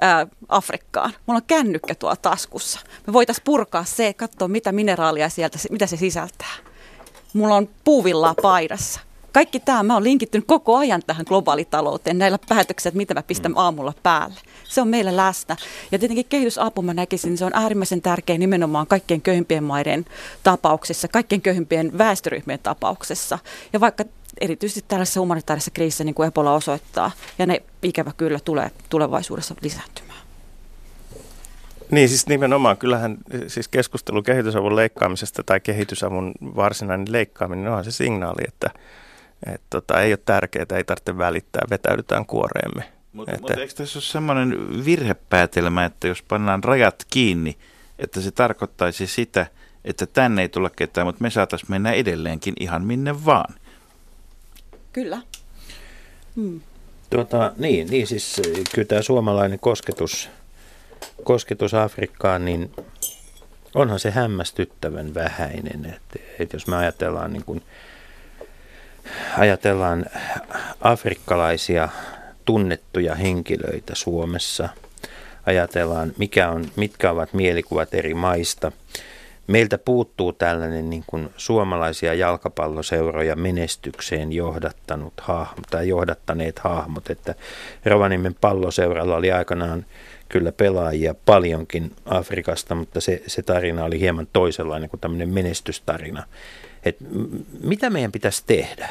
S6: ää, Afrikkaan. Mulla on kännykkä tuolla taskussa. Me voitaisiin purkaa se, katsoa mitä mineraalia sieltä, mitä se sisältää. Mulla on puuvillaa paidassa kaikki tämä, mä oon linkittynyt koko ajan tähän globaalitalouteen näillä päätöksillä, mitä mä pistän mm. aamulla päälle. Se on meillä läsnä. Ja tietenkin kehitysapu mä näkisin, se on äärimmäisen tärkeä nimenomaan kaikkein köyhimpien maiden tapauksessa, kaikkein köyhimpien väestöryhmien tapauksessa. Ja vaikka erityisesti tällaisessa humanitaarisessa kriisissä, niin kuin Ebola osoittaa, ja ne ikävä kyllä tulee tulevaisuudessa lisääntymään.
S7: Niin, siis nimenomaan. Kyllähän siis keskustelu kehitysavun leikkaamisesta tai kehitysavun varsinainen leikkaaminen on se signaali, että et tota, ei ole tärkeää, ei tarvitse välittää, vetäydytään kuoreemme.
S5: Mutta mut eikö tässä ole sellainen virhepäätelmä, että jos pannaan rajat kiinni, että se tarkoittaisi sitä, että tänne ei tulla ketään, mutta me saataisiin mennä edelleenkin ihan minne vaan.
S6: Kyllä.
S4: Hmm. Tuota, niin, niin, siis kyllä tämä suomalainen kosketus, kosketus Afrikkaan, niin onhan se hämmästyttävän vähäinen. Että, että jos me ajatellaan niin kuin ajatellaan afrikkalaisia tunnettuja henkilöitä Suomessa, ajatellaan mikä on, mitkä ovat mielikuvat eri maista. Meiltä puuttuu tällainen niin kuin suomalaisia jalkapalloseuroja menestykseen johdattanut hahmo, tai johdattaneet hahmot, että Rovaniemen palloseuralla oli aikanaan kyllä pelaajia paljonkin Afrikasta, mutta se, se tarina oli hieman toisenlainen kuin tämmöinen menestystarina. Et mitä meidän pitäisi tehdä?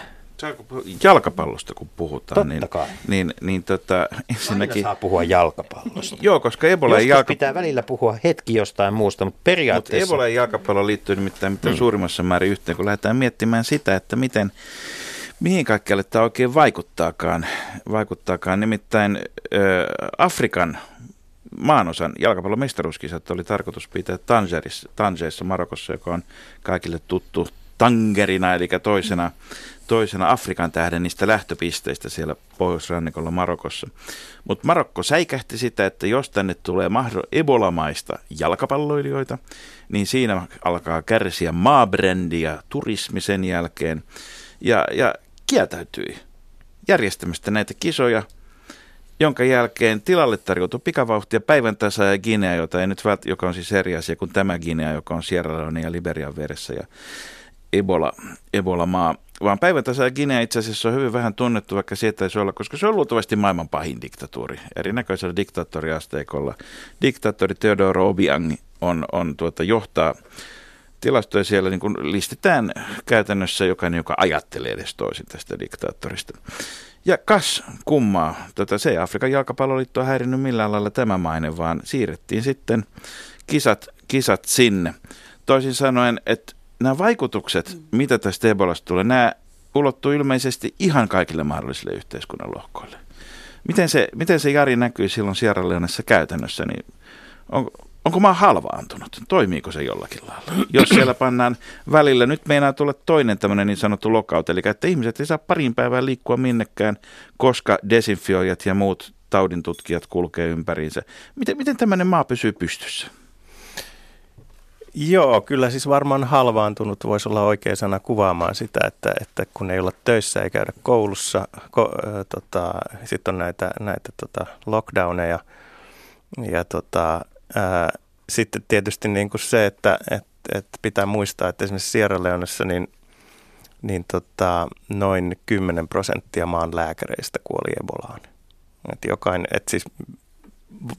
S5: jalkapallosta kun puhutaan,
S4: Totta
S5: niin,
S4: kai.
S5: niin, niin tota, ensinnäkin...
S4: Aina saa puhua jalkapallosta.
S5: Joo, koska Ebola ei jalka...
S4: pitää välillä puhua hetki jostain muusta, mutta periaatteessa...
S5: Mutta Ebola ei jalkapallo liittyy nimittäin mitään mm. suurimmassa määrin yhteen, kun lähdetään miettimään sitä, että miten, mihin kaikkialle tämä oikein vaikuttaakaan. vaikuttaakaan. Nimittäin ö, Afrikan maanosan jalkapallon mestaruuskisat oli tarkoitus pitää Tangerissa, Tangerissa Marokossa, joka on kaikille tuttu Tangerina, eli toisena, toisena Afrikan tähden niistä lähtöpisteistä siellä pohjoisrannikolla Marokossa. Mutta Marokko säikähti sitä, että jos tänne tulee mahdoll- Ebola-maista jalkapalloilijoita, niin siinä alkaa kärsiä maabrändi ja turismi sen jälkeen. Ja, ja kieltäytyi järjestämästä näitä kisoja, jonka jälkeen tilalle tarjoutui pikavauhtia päivän tasa ja Guinea, jota ei nyt vält, joka on siis eri asia kuin tämä Guinea, joka on Sierra Leone ja Liberian veressä ja Ebola, Ebola-maa. Vaan päivän tasa ja Guinea itse asiassa on hyvin vähän tunnettu, vaikka siitä ei olla, koska se on luultavasti maailman pahin diktatuuri. Erinäköisellä diktaattoriasteikolla. Diktaattori Teodoro Obiang on, on tuota, johtaa tilastoja siellä niin kuin listetään käytännössä jokainen, joka ajattelee edes toisin tästä diktaattorista. Ja kas kummaa, tota, se ei Afrikan jalkapalloliitto häirinnyt millään lailla tämä maine, vaan siirrettiin sitten kisat, kisat sinne. Toisin sanoen, että nämä vaikutukset, mitä tästä Ebolasta tulee, nämä ulottuu ilmeisesti ihan kaikille mahdollisille yhteiskunnan lohkoille. Miten se, miten se Jari näkyy silloin Sierra Leonessa käytännössä, niin on, onko maa halvaantunut? Toimiiko se jollakin lailla? Jos siellä pannaan välillä, nyt meinaa tulla toinen tämmöinen niin sanottu lockout, eli että ihmiset ei saa parin päivää liikkua minnekään, koska desinfioijat ja muut taudintutkijat kulkee ympäriinsä. Miten, miten tämmöinen maa pysyy pystyssä?
S7: Joo, kyllä siis varmaan halvaantunut voisi olla oikea sana kuvaamaan sitä, että, että kun ei olla töissä, ei käydä koulussa, ko, äh, tota, sitten on näitä, näitä tota, lockdowneja ja tota, ää, sitten tietysti niin kuin se, että, että, että pitää muistaa, että esimerkiksi Sierra Leonessa niin, niin tota, noin 10 prosenttia maan lääkäreistä kuoli Ebolaan. Et jokainen, et siis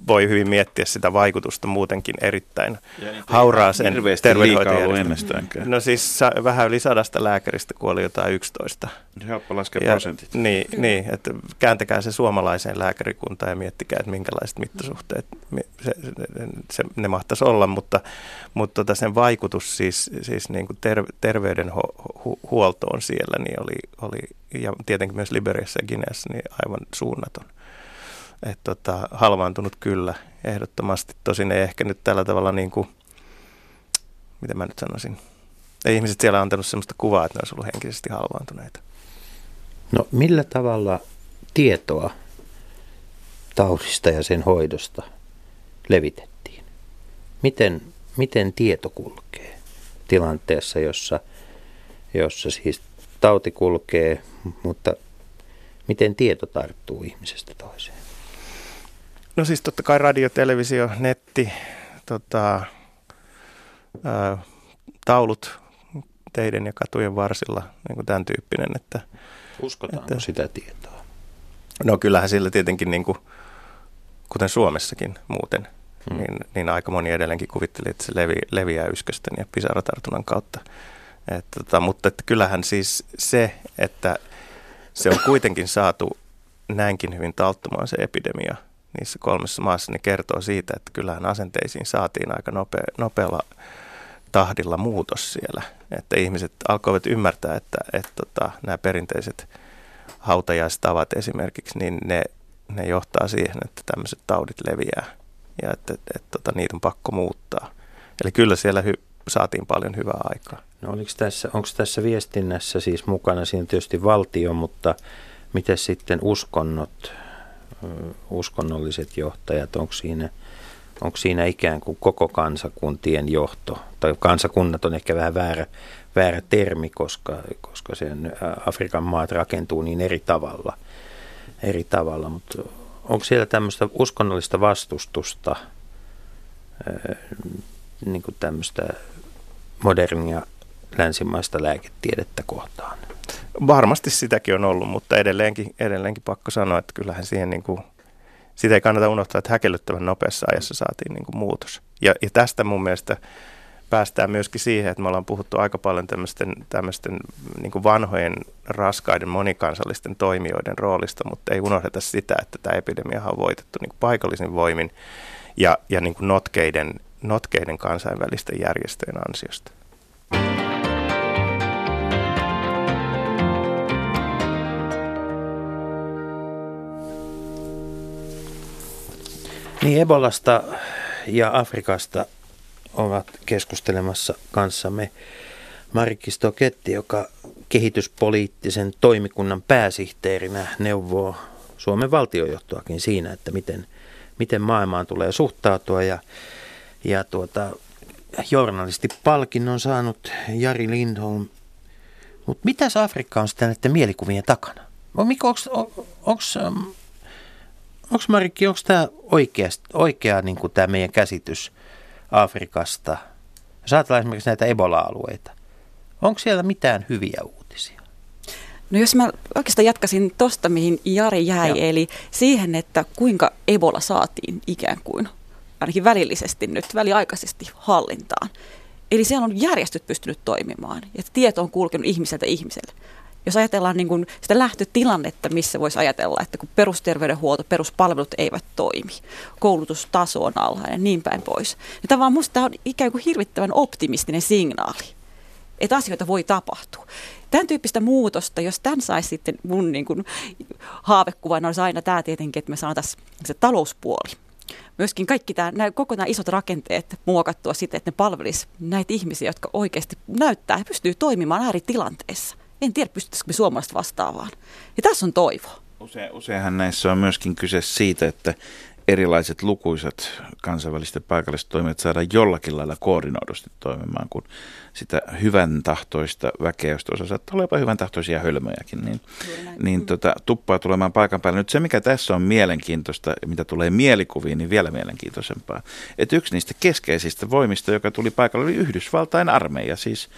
S7: voi hyvin miettiä sitä vaikutusta muutenkin erittäin hauraaseen terveydenhoitojärjestelmään. No siis vähän yli sadasta lääkäristä kuoli jotain 11.
S5: Helppo laskea ja, prosentit.
S7: Niin, niin, että kääntäkää se suomalaiseen lääkärikuntaan ja miettikää, että minkälaiset mittasuhteet se, se, se, ne mahtaisi olla, mutta, mutta tota sen vaikutus siis, siis niin kuin ter, terveydenhuoltoon siellä niin oli, oli, ja tietenkin myös Liberiassa ja Gineassa niin aivan suunnaton että tota, halvaantunut kyllä ehdottomasti. Tosin ei ehkä nyt tällä tavalla niin kuin, mitä mä nyt sanoisin, ei ihmiset siellä antanut sellaista kuvaa, että ne olisi ollut henkisesti halvaantuneita.
S4: No millä tavalla tietoa taudista ja sen hoidosta levitettiin? Miten, miten tieto kulkee tilanteessa, jossa, jossa siis tauti kulkee, mutta miten tieto tarttuu ihmisestä toiseen?
S7: No siis totta kai radio, televisio, netti, tota, ää, taulut teiden ja katujen varsilla, niin kuin tämän tyyppinen. Että,
S4: Uskotaanko että, sitä tietoa?
S7: No kyllähän sillä tietenkin, niin kuin, kuten Suomessakin muuten, hmm. niin, niin aika moni edelleenkin kuvitteli, että se levi, leviää yskösten ja pisaratartunnan kautta. Et, tota, mutta että kyllähän siis se, että se on kuitenkin saatu näinkin hyvin talttumaan se epidemia – niissä kolmessa maassa, niin kertoo siitä, että kyllähän asenteisiin saatiin aika nopea, nopealla tahdilla muutos siellä. Että ihmiset alkoivat ymmärtää, että, että tota, nämä perinteiset hautajaistavat esimerkiksi, niin ne, ne johtaa siihen, että tämmöiset taudit leviää ja että, että, että tota, niitä on pakko muuttaa. Eli kyllä siellä hy, saatiin paljon hyvää aikaa.
S4: No oliko tässä, onko tässä viestinnässä siis mukana, siinä tietysti valtio, mutta miten sitten uskonnot, uskonnolliset johtajat, onko siinä, onko siinä ikään kuin koko kansakuntien johto, tai kansakunnat on ehkä vähän väärä, väärä termi, koska, koska sen Afrikan maat rakentuu niin eri tavalla, eri tavalla mutta onko siellä tämmöistä uskonnollista vastustusta, niin kuin tämmöistä modernia länsimaista lääketiedettä kohtaan?
S7: Varmasti sitäkin on ollut, mutta edelleenkin, edelleenkin pakko sanoa, että kyllähän siihen niin kuin, sitä ei kannata unohtaa, että häkellyttävän nopeassa ajassa saatiin niin kuin muutos. Ja, ja tästä mun mielestä päästään myöskin siihen, että me ollaan puhuttu aika paljon tämmöisten, tämmöisten niin vanhojen, raskaiden, monikansallisten toimijoiden roolista, mutta ei unohdeta sitä, että tämä epidemia on voitettu niin paikallisin voimin ja, ja niin notkeiden, notkeiden kansainvälisten järjestöjen ansiosta.
S4: Niin Ebolasta ja Afrikasta ovat keskustelemassa kanssamme Marikki Stoketti, joka kehityspoliittisen toimikunnan pääsihteerinä neuvoo Suomen valtiojohtoakin siinä, että miten, miten maailmaan tulee suhtautua. Ja, ja tuota, journalistipalkinnon saanut Jari Lindholm. Mutta mitäs Afrikka on sitten näiden mielikuvien takana? Onko Onko Marikki, onko tämä oikea niin tämä meidän käsitys Afrikasta? Jos ajatellaan esimerkiksi näitä Ebola-alueita, onko siellä mitään hyviä uutisia?
S6: No jos mä oikeastaan jatkasin tuosta, mihin Jari jäi, Joo. eli siihen, että kuinka Ebola saatiin ikään kuin, ainakin välillisesti nyt, väliaikaisesti hallintaan. Eli siellä on järjestöt pystynyt toimimaan ja tieto on kulkenut ihmiseltä ihmiselle jos ajatellaan niin kuin sitä lähtötilannetta, missä voisi ajatella, että kun perusterveydenhuolto, peruspalvelut eivät toimi, koulutustaso on alhainen ja niin päin pois. Niin tavallaan minusta tämä on ikään kuin hirvittävän optimistinen signaali, että asioita voi tapahtua. Tämän tyyppistä muutosta, jos tämän saisi sitten mun niin kuin haavekuvana, olisi aina tämä tietenkin, että me saataisiin se talouspuoli myöskin kaikki tämä, nämä, koko nämä isot rakenteet muokattua sitten, että ne palvelisivat näitä ihmisiä, jotka oikeasti näyttää ja pystyy toimimaan ääritilanteessa. En tiedä, pystyttäisikö me suomalaiset vastaavaan. Ja tässä on toivo.
S5: Use, useinhan näissä on myöskin kyse siitä, että erilaiset lukuisat kansainväliset paikalliset toimijat saada jollakin lailla koordinoidusti toimimaan, kun sitä hyvän tahtoista väkeä, josta osa saattaa olla jopa hyvän tahtoisia hölmöjäkin, niin, niin tota, tuppaa tulemaan paikan päälle. Nyt se, mikä tässä on mielenkiintoista, mitä tulee mielikuviin, niin vielä mielenkiintoisempaa, että yksi niistä keskeisistä voimista, joka tuli paikalle, oli Yhdysvaltain armeija. Siis,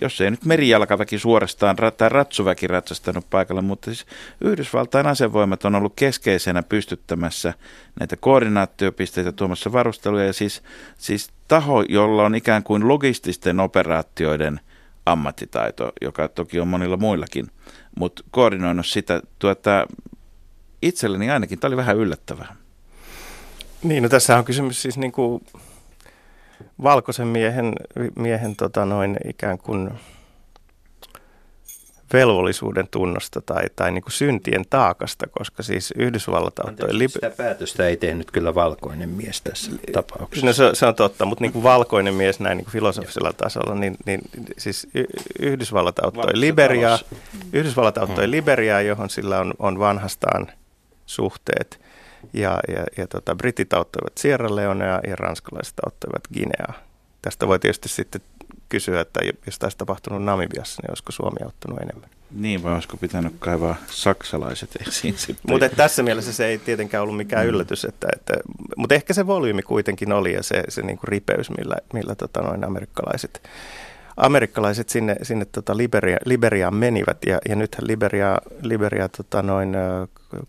S5: jos ei nyt merijalkaväki suorastaan tai ratsuväki ratsastanut paikalle, mutta siis Yhdysvaltain asevoimat on ollut keskeisenä pystyttämässä näitä koordinaatiopisteitä tuomassa varusteluja ja siis, siis taho, jolla on ikään kuin logististen operaatioiden ammattitaito, joka toki on monilla muillakin, mutta koordinoinut sitä, tuota, itselleni ainakin, tämä oli vähän yllättävää.
S7: Niin, no tässä on kysymys siis niin kuin valkoisen miehen, miehen tota noin ikään kuin velvollisuuden tunnosta tai, tai niin kuin syntien taakasta, koska siis Yhdysvallat auttoi...
S4: Lib- sitä päätöstä ei tehnyt kyllä valkoinen mies tässä tapauksessa.
S7: No se, se on totta, mutta niin kuin valkoinen mies näin niin kuin filosofisella tasolla, niin, niin siis Yhdysvallat auttoi Liberiaa, Yhdysvallat auttoi hmm. Liberiaa, johon sillä on, on vanhastaan suhteet. Ja, ja, ja tota, britit auttoivat Sierra Leonea ja ranskalaiset auttoivat Guineaa. Tästä voi tietysti sitten kysyä, että jos tässä tapahtunut Namibiassa, niin olisiko Suomi auttanut enemmän?
S5: Niin, vai olisiko pitänyt kaivaa saksalaiset esiin sitten?
S7: Mutta tässä mielessä se ei tietenkään ollut mikään mm. yllätys, että, että, mutta ehkä se volyymi kuitenkin oli ja se, se niinku ripeys, millä, millä tota noin amerikkalaiset amerikkalaiset sinne, sinne tota Liberia, Liberiaan menivät ja, ja nythän Liberia, Liberia tota noin,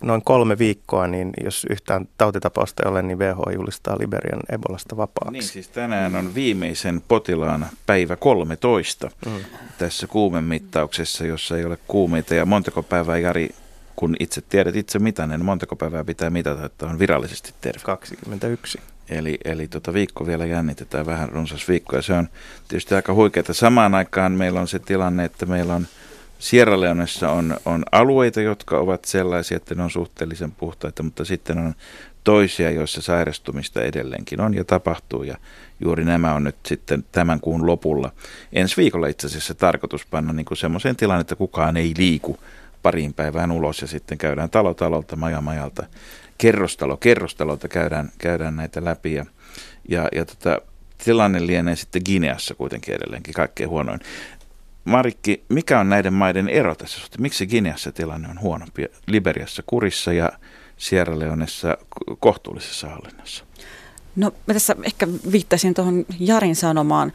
S7: noin kolme viikkoa, niin jos yhtään tautitapausta ei ole, niin WHO julistaa Liberian Ebolasta vapaaksi.
S5: Niin siis tänään on viimeisen potilaan päivä 13 mm. tässä kuumemittauksessa, jossa ei ole kuumeita ja montako päivää Jari kun itse tiedät itse mitä, niin montako päivää pitää mitata, että on virallisesti terve?
S7: 21.
S5: Eli, eli tota viikko vielä jännitetään, vähän runsas viikko, ja se on tietysti aika huikeaa. Samaan aikaan meillä on se tilanne, että meillä on Sierra Leonessa on, on alueita, jotka ovat sellaisia, että ne on suhteellisen puhtaita, mutta sitten on toisia, joissa sairastumista edelleenkin on ja tapahtuu. Ja juuri nämä on nyt sitten tämän kuun lopulla. Ensi viikolla itse asiassa tarkoitus panna niin semmoiseen tilanne, että kukaan ei liiku pariin päivään ulos ja sitten käydään talo talolta, maja majalta kerrostalo kerrostalolta käydään, käydään näitä läpi ja, ja, ja tota, tilanne lienee sitten Gineassa kuitenkin edelleenkin kaikkein huonoin. Marikki, mikä on näiden maiden ero tässä suhteen? Miksi Gineassa tilanne on huonompi? Liberiassa kurissa ja Sierra Leonessa kohtuullisessa hallinnassa?
S6: No mä tässä ehkä viittasin tuohon Jarin sanomaan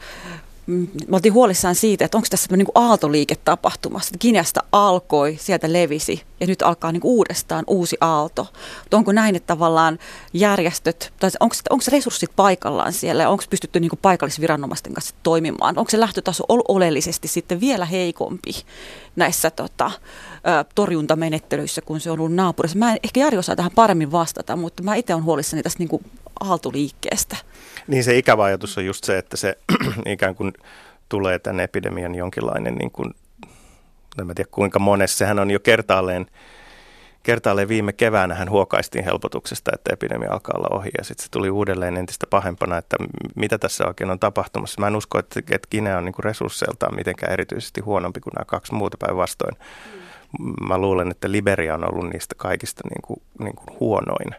S6: me oltiin huolissaan siitä, että onko tässä niin aaltoliike tapahtumassa. Kineasta alkoi, sieltä levisi ja nyt alkaa niin uudestaan uusi aalto. Mutta onko näin, että tavallaan järjestöt, tai onko, onko resurssit paikallaan siellä ja onko pystytty niin paikallisviranomaisten kanssa toimimaan? Onko se lähtötaso oleellisesti sitten vielä heikompi näissä tota, torjuntamenettelyissä, kun se on ollut naapurissa? Mä en, ehkä Jari osaa tähän paremmin vastata, mutta mä itse olen huolissani tästä niin kuin aaltoliikkeestä.
S7: Niin se ikävä ajatus on just se, että se ikään kuin tulee tämän epidemian jonkinlainen, niin kuin, en tiedä kuinka monessa, sehän on jo kertaalleen kertaalleen viime keväänä hän huokaistiin helpotuksesta, että epidemia alkaa olla ohi ja sitten se tuli uudelleen entistä pahempana, että mitä tässä oikein on tapahtumassa. Mä en usko, että, että Guinea on niin resursseiltaan mitenkään erityisesti huonompi kuin nämä kaksi muuta päinvastoin. Mä luulen, että Liberia on ollut niistä kaikista niin kuin, niin kuin huonoin.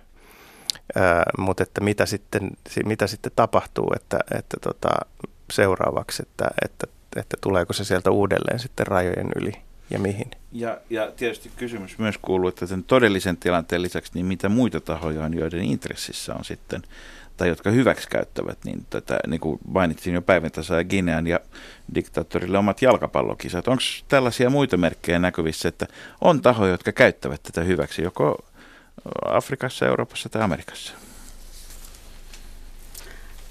S7: Ää, mutta että mitä sitten, mitä sitten tapahtuu että, että tota, seuraavaksi, että, että, että tuleeko se sieltä uudelleen sitten rajojen yli ja mihin.
S5: Ja, ja tietysti kysymys myös kuuluu, että sen todellisen tilanteen lisäksi, niin mitä muita tahoja on, joiden intressissä on sitten, tai jotka hyväksikäyttävät, niin, tätä, niin kuin mainitsin jo päivän ja Ginean ja diktaattorille omat jalkapallokisat. Onko tällaisia muita merkkejä näkyvissä, että on tahoja, jotka käyttävät tätä hyväksi, joko Afrikassa, Euroopassa tai Amerikassa?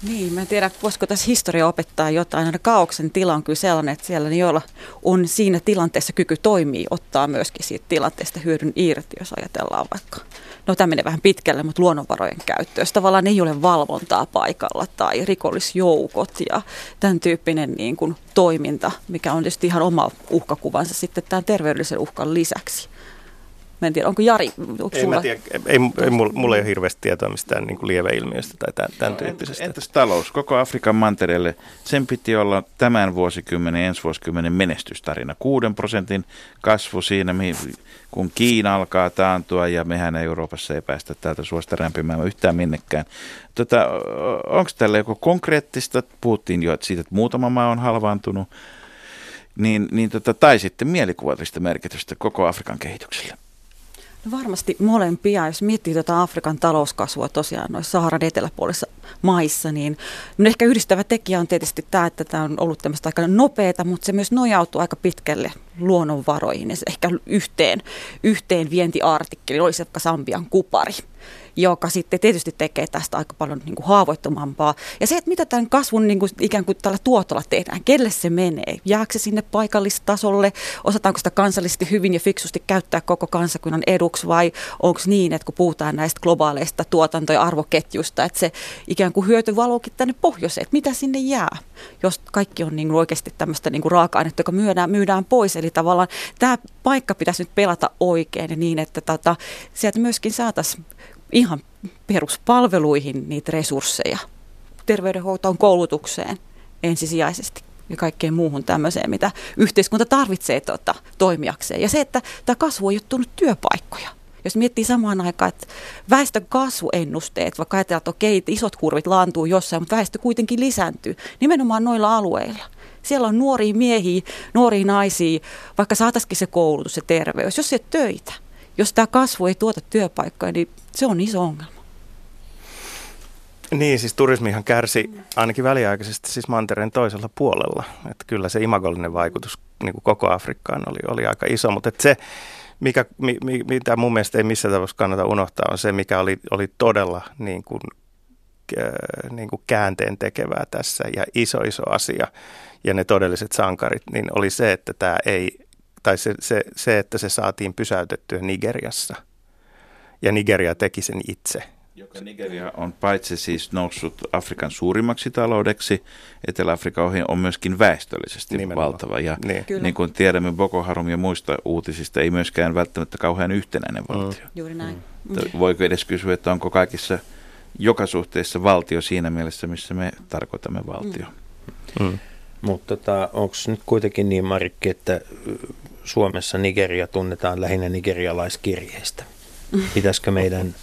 S6: Niin, mä en tiedä, voisiko tässä historia opettaa jotain. Aina kaauksen tila on kyllä sellainen, että siellä ne, joilla on siinä tilanteessa kyky toimii, ottaa myöskin siitä tilanteesta hyödyn irti, jos ajatellaan vaikka, no tämä menee vähän pitkälle, mutta luonnonvarojen käyttö, jos tavallaan ei ole valvontaa paikalla tai rikollisjoukot ja tämän tyyppinen niin kuin toiminta, mikä on tietysti ihan oma uhkakuvansa sitten tämän terveydellisen uhkan lisäksi. Mä en tiedä, onko Jari, onko
S7: ei,
S6: sulla?
S7: mä tiedä, ei, ei, mulla, mulla ei ole hirveästi tietoa mistään niin kuin lieveilmiöstä tai tämän, tämän no, tyyppisestä.
S5: Entäs talous? Koko Afrikan mantereelle, sen piti olla tämän vuosikymmenen, ensi vuosikymmenen menestystarina. Kuuden prosentin kasvu siinä, kun Kiina alkaa taantua ja mehän Euroopassa ei päästä täältä suosta rämpimään yhtään minnekään. Tota, Onko tällä joku konkreettista, puhuttiin jo että siitä, että muutama maa on halvaantunut, niin, niin tota, tai sitten mielikuvallista merkitystä koko Afrikan kehitykselle?
S6: No varmasti molempia. Jos miettii tuota Afrikan talouskasvua tosiaan noissa Saharan eteläpuolissa maissa, niin ehkä yhdistävä tekijä on tietysti tämä, että tämä on ollut tämmöistä aika nopeata, mutta se myös nojautuu aika pitkälle luonnonvaroihin ja ehkä yhteen, yhteen vientiartikkeliin, olisi vaikka Sambian kupari joka sitten tietysti tekee tästä aika paljon niin kuin haavoittumampaa. Ja se, että mitä tämän kasvun niin kuin, ikään kuin tällä tuotolla tehdään, kelle se menee, jääkö se sinne paikallistasolle, osataanko sitä kansallisesti hyvin ja fiksusti käyttää koko kansakunnan eduksi vai onko niin, että kun puhutaan näistä globaaleista tuotanto- ja arvoketjusta, että se ikään kuin hyöty valuukin tänne pohjoiseen, että mitä sinne jää, jos kaikki on niin kuin oikeasti tämmöistä niin kuin raaka-ainetta, joka myydään, myydään pois. Eli tavallaan tämä paikka pitäisi nyt pelata oikein niin, että tota, sieltä myöskin saataisiin ihan peruspalveluihin niitä resursseja, terveydenhuoltoon, koulutukseen ensisijaisesti ja kaikkeen muuhun tämmöiseen, mitä yhteiskunta tarvitsee tuota, toimijakseen. Ja se, että tämä kasvu on juttunut työpaikkoja. Jos miettii samaan aikaan, että väestön kasvuennusteet, vaikka ajatellaan, että okei, isot kurvit laantuu jossain, mutta väestö kuitenkin lisääntyy nimenomaan noilla alueilla. Siellä on nuoria miehiä, nuoria naisia, vaikka saataisiin se koulutus ja terveys, jos se töitä. Jos tämä kasvu ei tuota työpaikkoja, niin se on iso ongelma.
S7: Niin, siis turismihan kärsi ainakin väliaikaisesti siis mantereen toisella puolella. Että kyllä se imagollinen vaikutus niin kuin koko Afrikkaan oli, oli aika iso, mutta se, mikä, mi, mitä mun mielestä ei missään tapauksessa kannata unohtaa, on se, mikä oli, oli todella niin kuin, niin kuin käänteen tekevää tässä ja iso iso asia ja ne todelliset sankarit, niin oli se, että tämä ei, tai se, se, se että se saatiin pysäytettyä Nigeriassa – ja Nigeria teki sen itse.
S5: Joka Nigeria on paitsi siis noussut Afrikan suurimmaksi taloudeksi, Etelä-Afrikan ohi on myöskin väestöllisesti Nimenomaan. valtava. Ja niin. niin kuin tiedämme Boko Harum ja muista uutisista, ei myöskään välttämättä kauhean yhtenäinen mm. valtio. Mm.
S6: Juuri näin.
S5: Mm. Voiko edes kysyä, että onko kaikissa joka suhteessa valtio siinä mielessä, missä me tarkoitamme valtio?
S4: Mm. Mm. Mutta tota, onko nyt kuitenkin niin, Marikki, että Suomessa Nigeria tunnetaan lähinnä nigerialaiskirjeistä? Pitäisikö meidän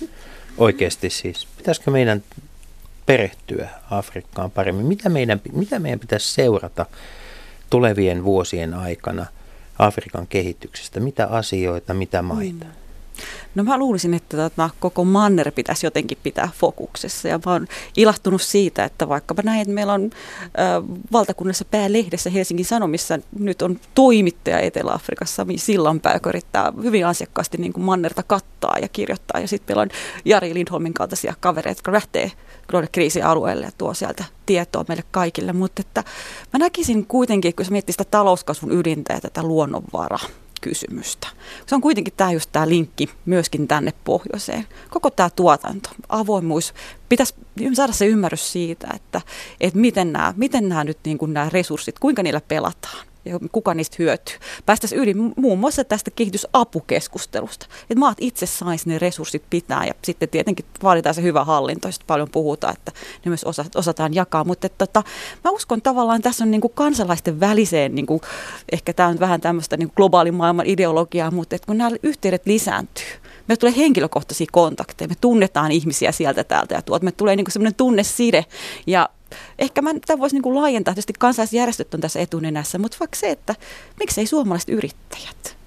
S4: oikeasti siis, pitäisikö meidän perehtyä Afrikkaan paremmin? Mitä meidän, mitä meidän pitäisi seurata tulevien vuosien aikana Afrikan kehityksestä? Mitä asioita, mitä maita? Mm.
S6: No mä luulisin, että tota, koko manner pitäisi jotenkin pitää fokuksessa. Ja mä oon ilahtunut siitä, että vaikkapa näin, että meillä on äh, valtakunnassa päälehdessä Helsingin Sanomissa nyt on toimittaja Etelä-Afrikassa, Sillanpää, yrittää hyvin asiakkaasti niin kuin mannerta kattaa ja kirjoittaa. Ja sitten meillä on Jari Lindholmin kaltaisia kavereita, jotka lähtee kriisialueelle ja tuo sieltä tietoa meille kaikille, mutta että mä näkisin kuitenkin, kun sä miettii sitä talouskasvun ydintä ja tätä luonnonvaraa, kysymystä. Se on kuitenkin tämä just tämä linkki myöskin tänne pohjoiseen. Koko tämä tuotanto, avoimuus, pitäisi saada se ymmärrys siitä, että, että miten, nämä, miten nämä nyt niin kuin nämä resurssit, kuinka niillä pelataan. Ja kuka niistä hyötyy. Päästäisiin yli muun muassa tästä kehitysapukeskustelusta, että maat itse saisi ne resurssit pitää ja sitten tietenkin vaaditaan se hyvä hallinto, josta paljon puhutaan, että ne myös osa, osataan jakaa. Mutta että, tota, mä uskon tavallaan tässä on niin kuin kansalaisten väliseen, niin kuin, ehkä tämä on vähän tämmöistä niin globaalin maailman ideologiaa, mutta että kun nämä yhteydet lisääntyy, me tulee henkilökohtaisia kontakteja, me tunnetaan ihmisiä sieltä täältä ja tuolta, me tulee niin semmoinen tunneside ja ehkä mä tämän voisin niin laajentaa, tietysti kansalaisjärjestöt on tässä etunenässä, mutta vaikka se, että miksei suomalaiset yrittäjät,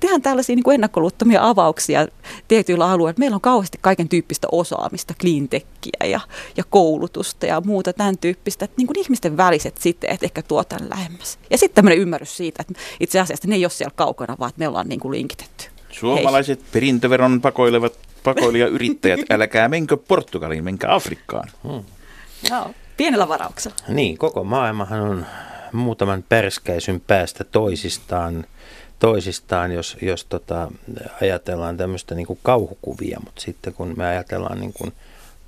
S6: tehdään tällaisia niin kuin ennakkoluuttomia avauksia tietyillä alueilla. Meillä on kauheasti kaiken tyyppistä osaamista, cleantechia ja, ja koulutusta ja muuta tämän tyyppistä. Että niin kuin ihmisten väliset siteet ehkä tuo tämän lähemmäs. Ja sitten tämmöinen ymmärrys siitä, että itse asiassa ne ei ole siellä kaukana, vaan että me ollaan niin kuin linkitetty.
S5: Suomalaiset Hei. perintöveron pakoilevat pakoilijayrittäjät, älkää menkö Portugaliin, menkää Afrikkaan. Hmm.
S6: No, pienellä varauksella.
S4: Niin, koko maailmahan on muutaman pärskäisyn päästä toisistaan, toisistaan jos, jos tota, ajatellaan tämmöistä niin kuin kauhukuvia, mutta sitten kun me ajatellaan niin kuin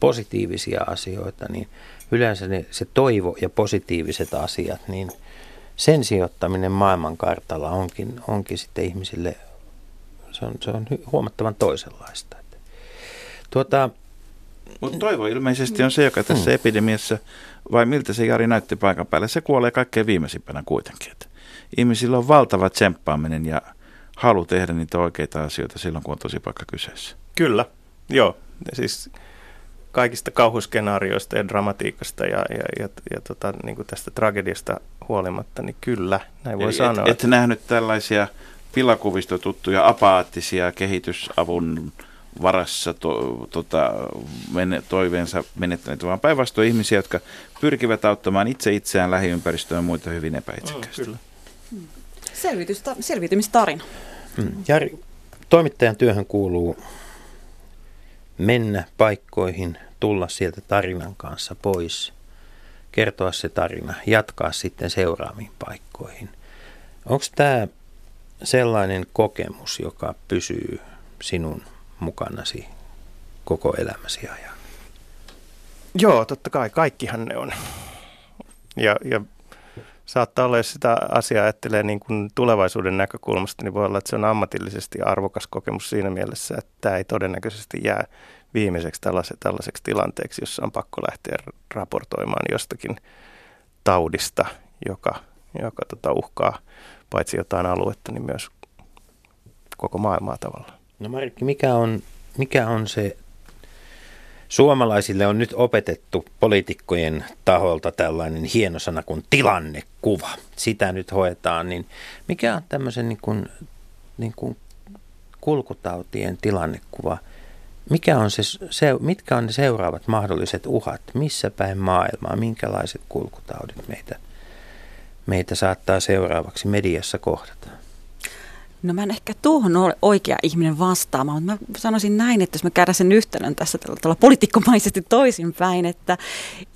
S4: positiivisia asioita, niin yleensä ne, se toivo ja positiiviset asiat, niin sen sijoittaminen maailmankartalla onkin, onkin sitten ihmisille se on, se on huomattavan toisenlaista.
S5: Tuota, Mutta toivo ilmeisesti on se, joka tässä mm. epidemiassa, vai miltä se Jari näytti paikan päällä, se kuolee kaikkein viimeisimpänä kuitenkin. Että ihmisillä on valtava tsemppaaminen ja halu tehdä niitä oikeita asioita silloin, kun on tosi paikka kyseessä.
S7: Kyllä, joo. Siis kaikista kauhuskenaarioista ja dramatiikasta ja, ja, ja, ja tota, niin kuin tästä tragediasta huolimatta, niin kyllä, näin voi Eli sanoa.
S5: Et, et nähnyt tällaisia pilakuvista tuttuja apaattisia kehitysavun varassa to, tota, men, toiveensa menettäneet, vaan päinvastoin ihmisiä, jotka pyrkivät auttamaan itse itseään, lähiympäristöä ja muita hyvin epäitsekkäästi. Mm,
S6: kyllä. selviytymistarina.
S4: Mm. Jari, toimittajan työhön kuuluu mennä paikkoihin, tulla sieltä tarinan kanssa pois, kertoa se tarina, jatkaa sitten seuraaviin paikkoihin. Onko tämä sellainen kokemus, joka pysyy sinun mukanasi koko elämäsi ajan?
S7: Joo, totta kai. Kaikkihan ne on. Ja, ja saattaa olla, jos sitä asiaa ajattelee niin kuin tulevaisuuden näkökulmasta, niin voi olla, että se on ammatillisesti arvokas kokemus siinä mielessä, että tämä ei todennäköisesti jää viimeiseksi tällaiseksi, tällaiseksi tilanteeksi, jossa on pakko lähteä raportoimaan jostakin taudista, joka, joka tota uhkaa paitsi jotain aluetta, niin myös koko maailmaa tavallaan.
S4: No Marikki, mikä on, mikä on se, suomalaisille on nyt opetettu poliitikkojen taholta tällainen hieno sana kuin tilannekuva. Sitä nyt hoetaan, niin mikä on tämmöisen niin kuin, niin kuin kulkutautien tilannekuva? Mikä on se, se, mitkä on ne seuraavat mahdolliset uhat? Missä päin maailmaa? Minkälaiset kulkutaudit meitä meitä saattaa seuraavaksi mediassa kohdata?
S6: No mä en ehkä tuohon ole oikea ihminen vastaamaan, mutta mä sanoisin näin, että jos mä käydään sen yhtälön tässä tällä, tällä poliitikkomaisesti toisinpäin, että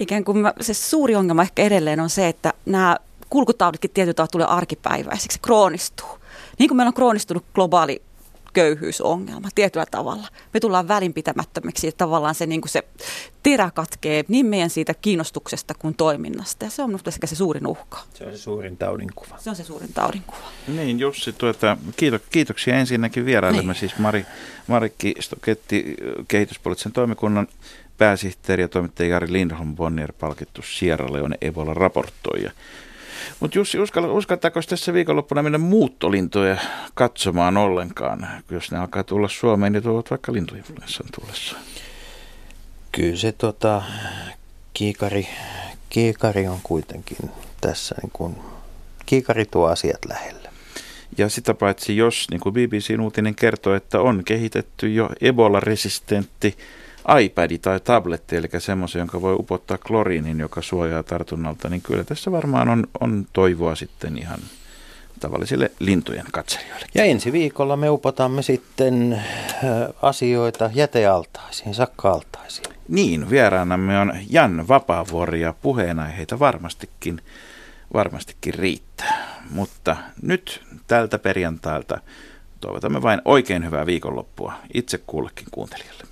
S6: ikään kuin mä, se suuri ongelma ehkä edelleen on se, että nämä kulkutauditkin tietyllä tavalla tulee arkipäiväisiksi, kroonistuu. Niin kuin meillä on kroonistunut globaali köyhyysongelma tietyllä tavalla. Me tullaan välinpitämättömiksi ja tavallaan se, niin kuin se terä katkee niin meidän siitä kiinnostuksesta kuin toiminnasta. Ja se on minusta sekä se suurin uhka.
S4: Se on se suurin taudinkuva.
S6: Se on se suurin taudinkuva.
S5: Niin Jussi, tuota, kiito, kiitoksia ensinnäkin vierailemme. Niin. Siis Mari, Marikki Stoketti, kehityspoliittisen toimikunnan pääsihteeri ja toimittaja Jari Lindholm Bonnier palkittu Sierra Leone Ebola-raportoija. Mutta Jussi, uskaltaako tässä viikonloppuna mennä muuttolintoja katsomaan ollenkaan, jos ne alkaa tulla Suomeen, niin tuovat vaikka lintuinfluenssan tullessa?
S4: Kyllä se tota, kiikari, kiikari on kuitenkin tässä, niin kun, kiikari tuo asiat lähelle.
S5: Ja sitä paitsi, jos, niin kuin BBC-uutinen kertoo, että on kehitetty jo Ebola-resistentti iPad tai tabletti, eli semmoisen, jonka voi upottaa kloriinin, joka suojaa tartunnalta, niin kyllä tässä varmaan on, on toivoa sitten ihan tavallisille lintujen katselijoille.
S4: Ja ensi viikolla me upotamme sitten äh, asioita jätealtaisiin, sakkaaltaisiin.
S5: Niin, vieraanamme on Jan Vapaavuori ja puheenaiheita varmastikin, varmastikin riittää. Mutta nyt tältä perjantailta toivotamme vain oikein hyvää viikonloppua itse kullekin kuuntelijalle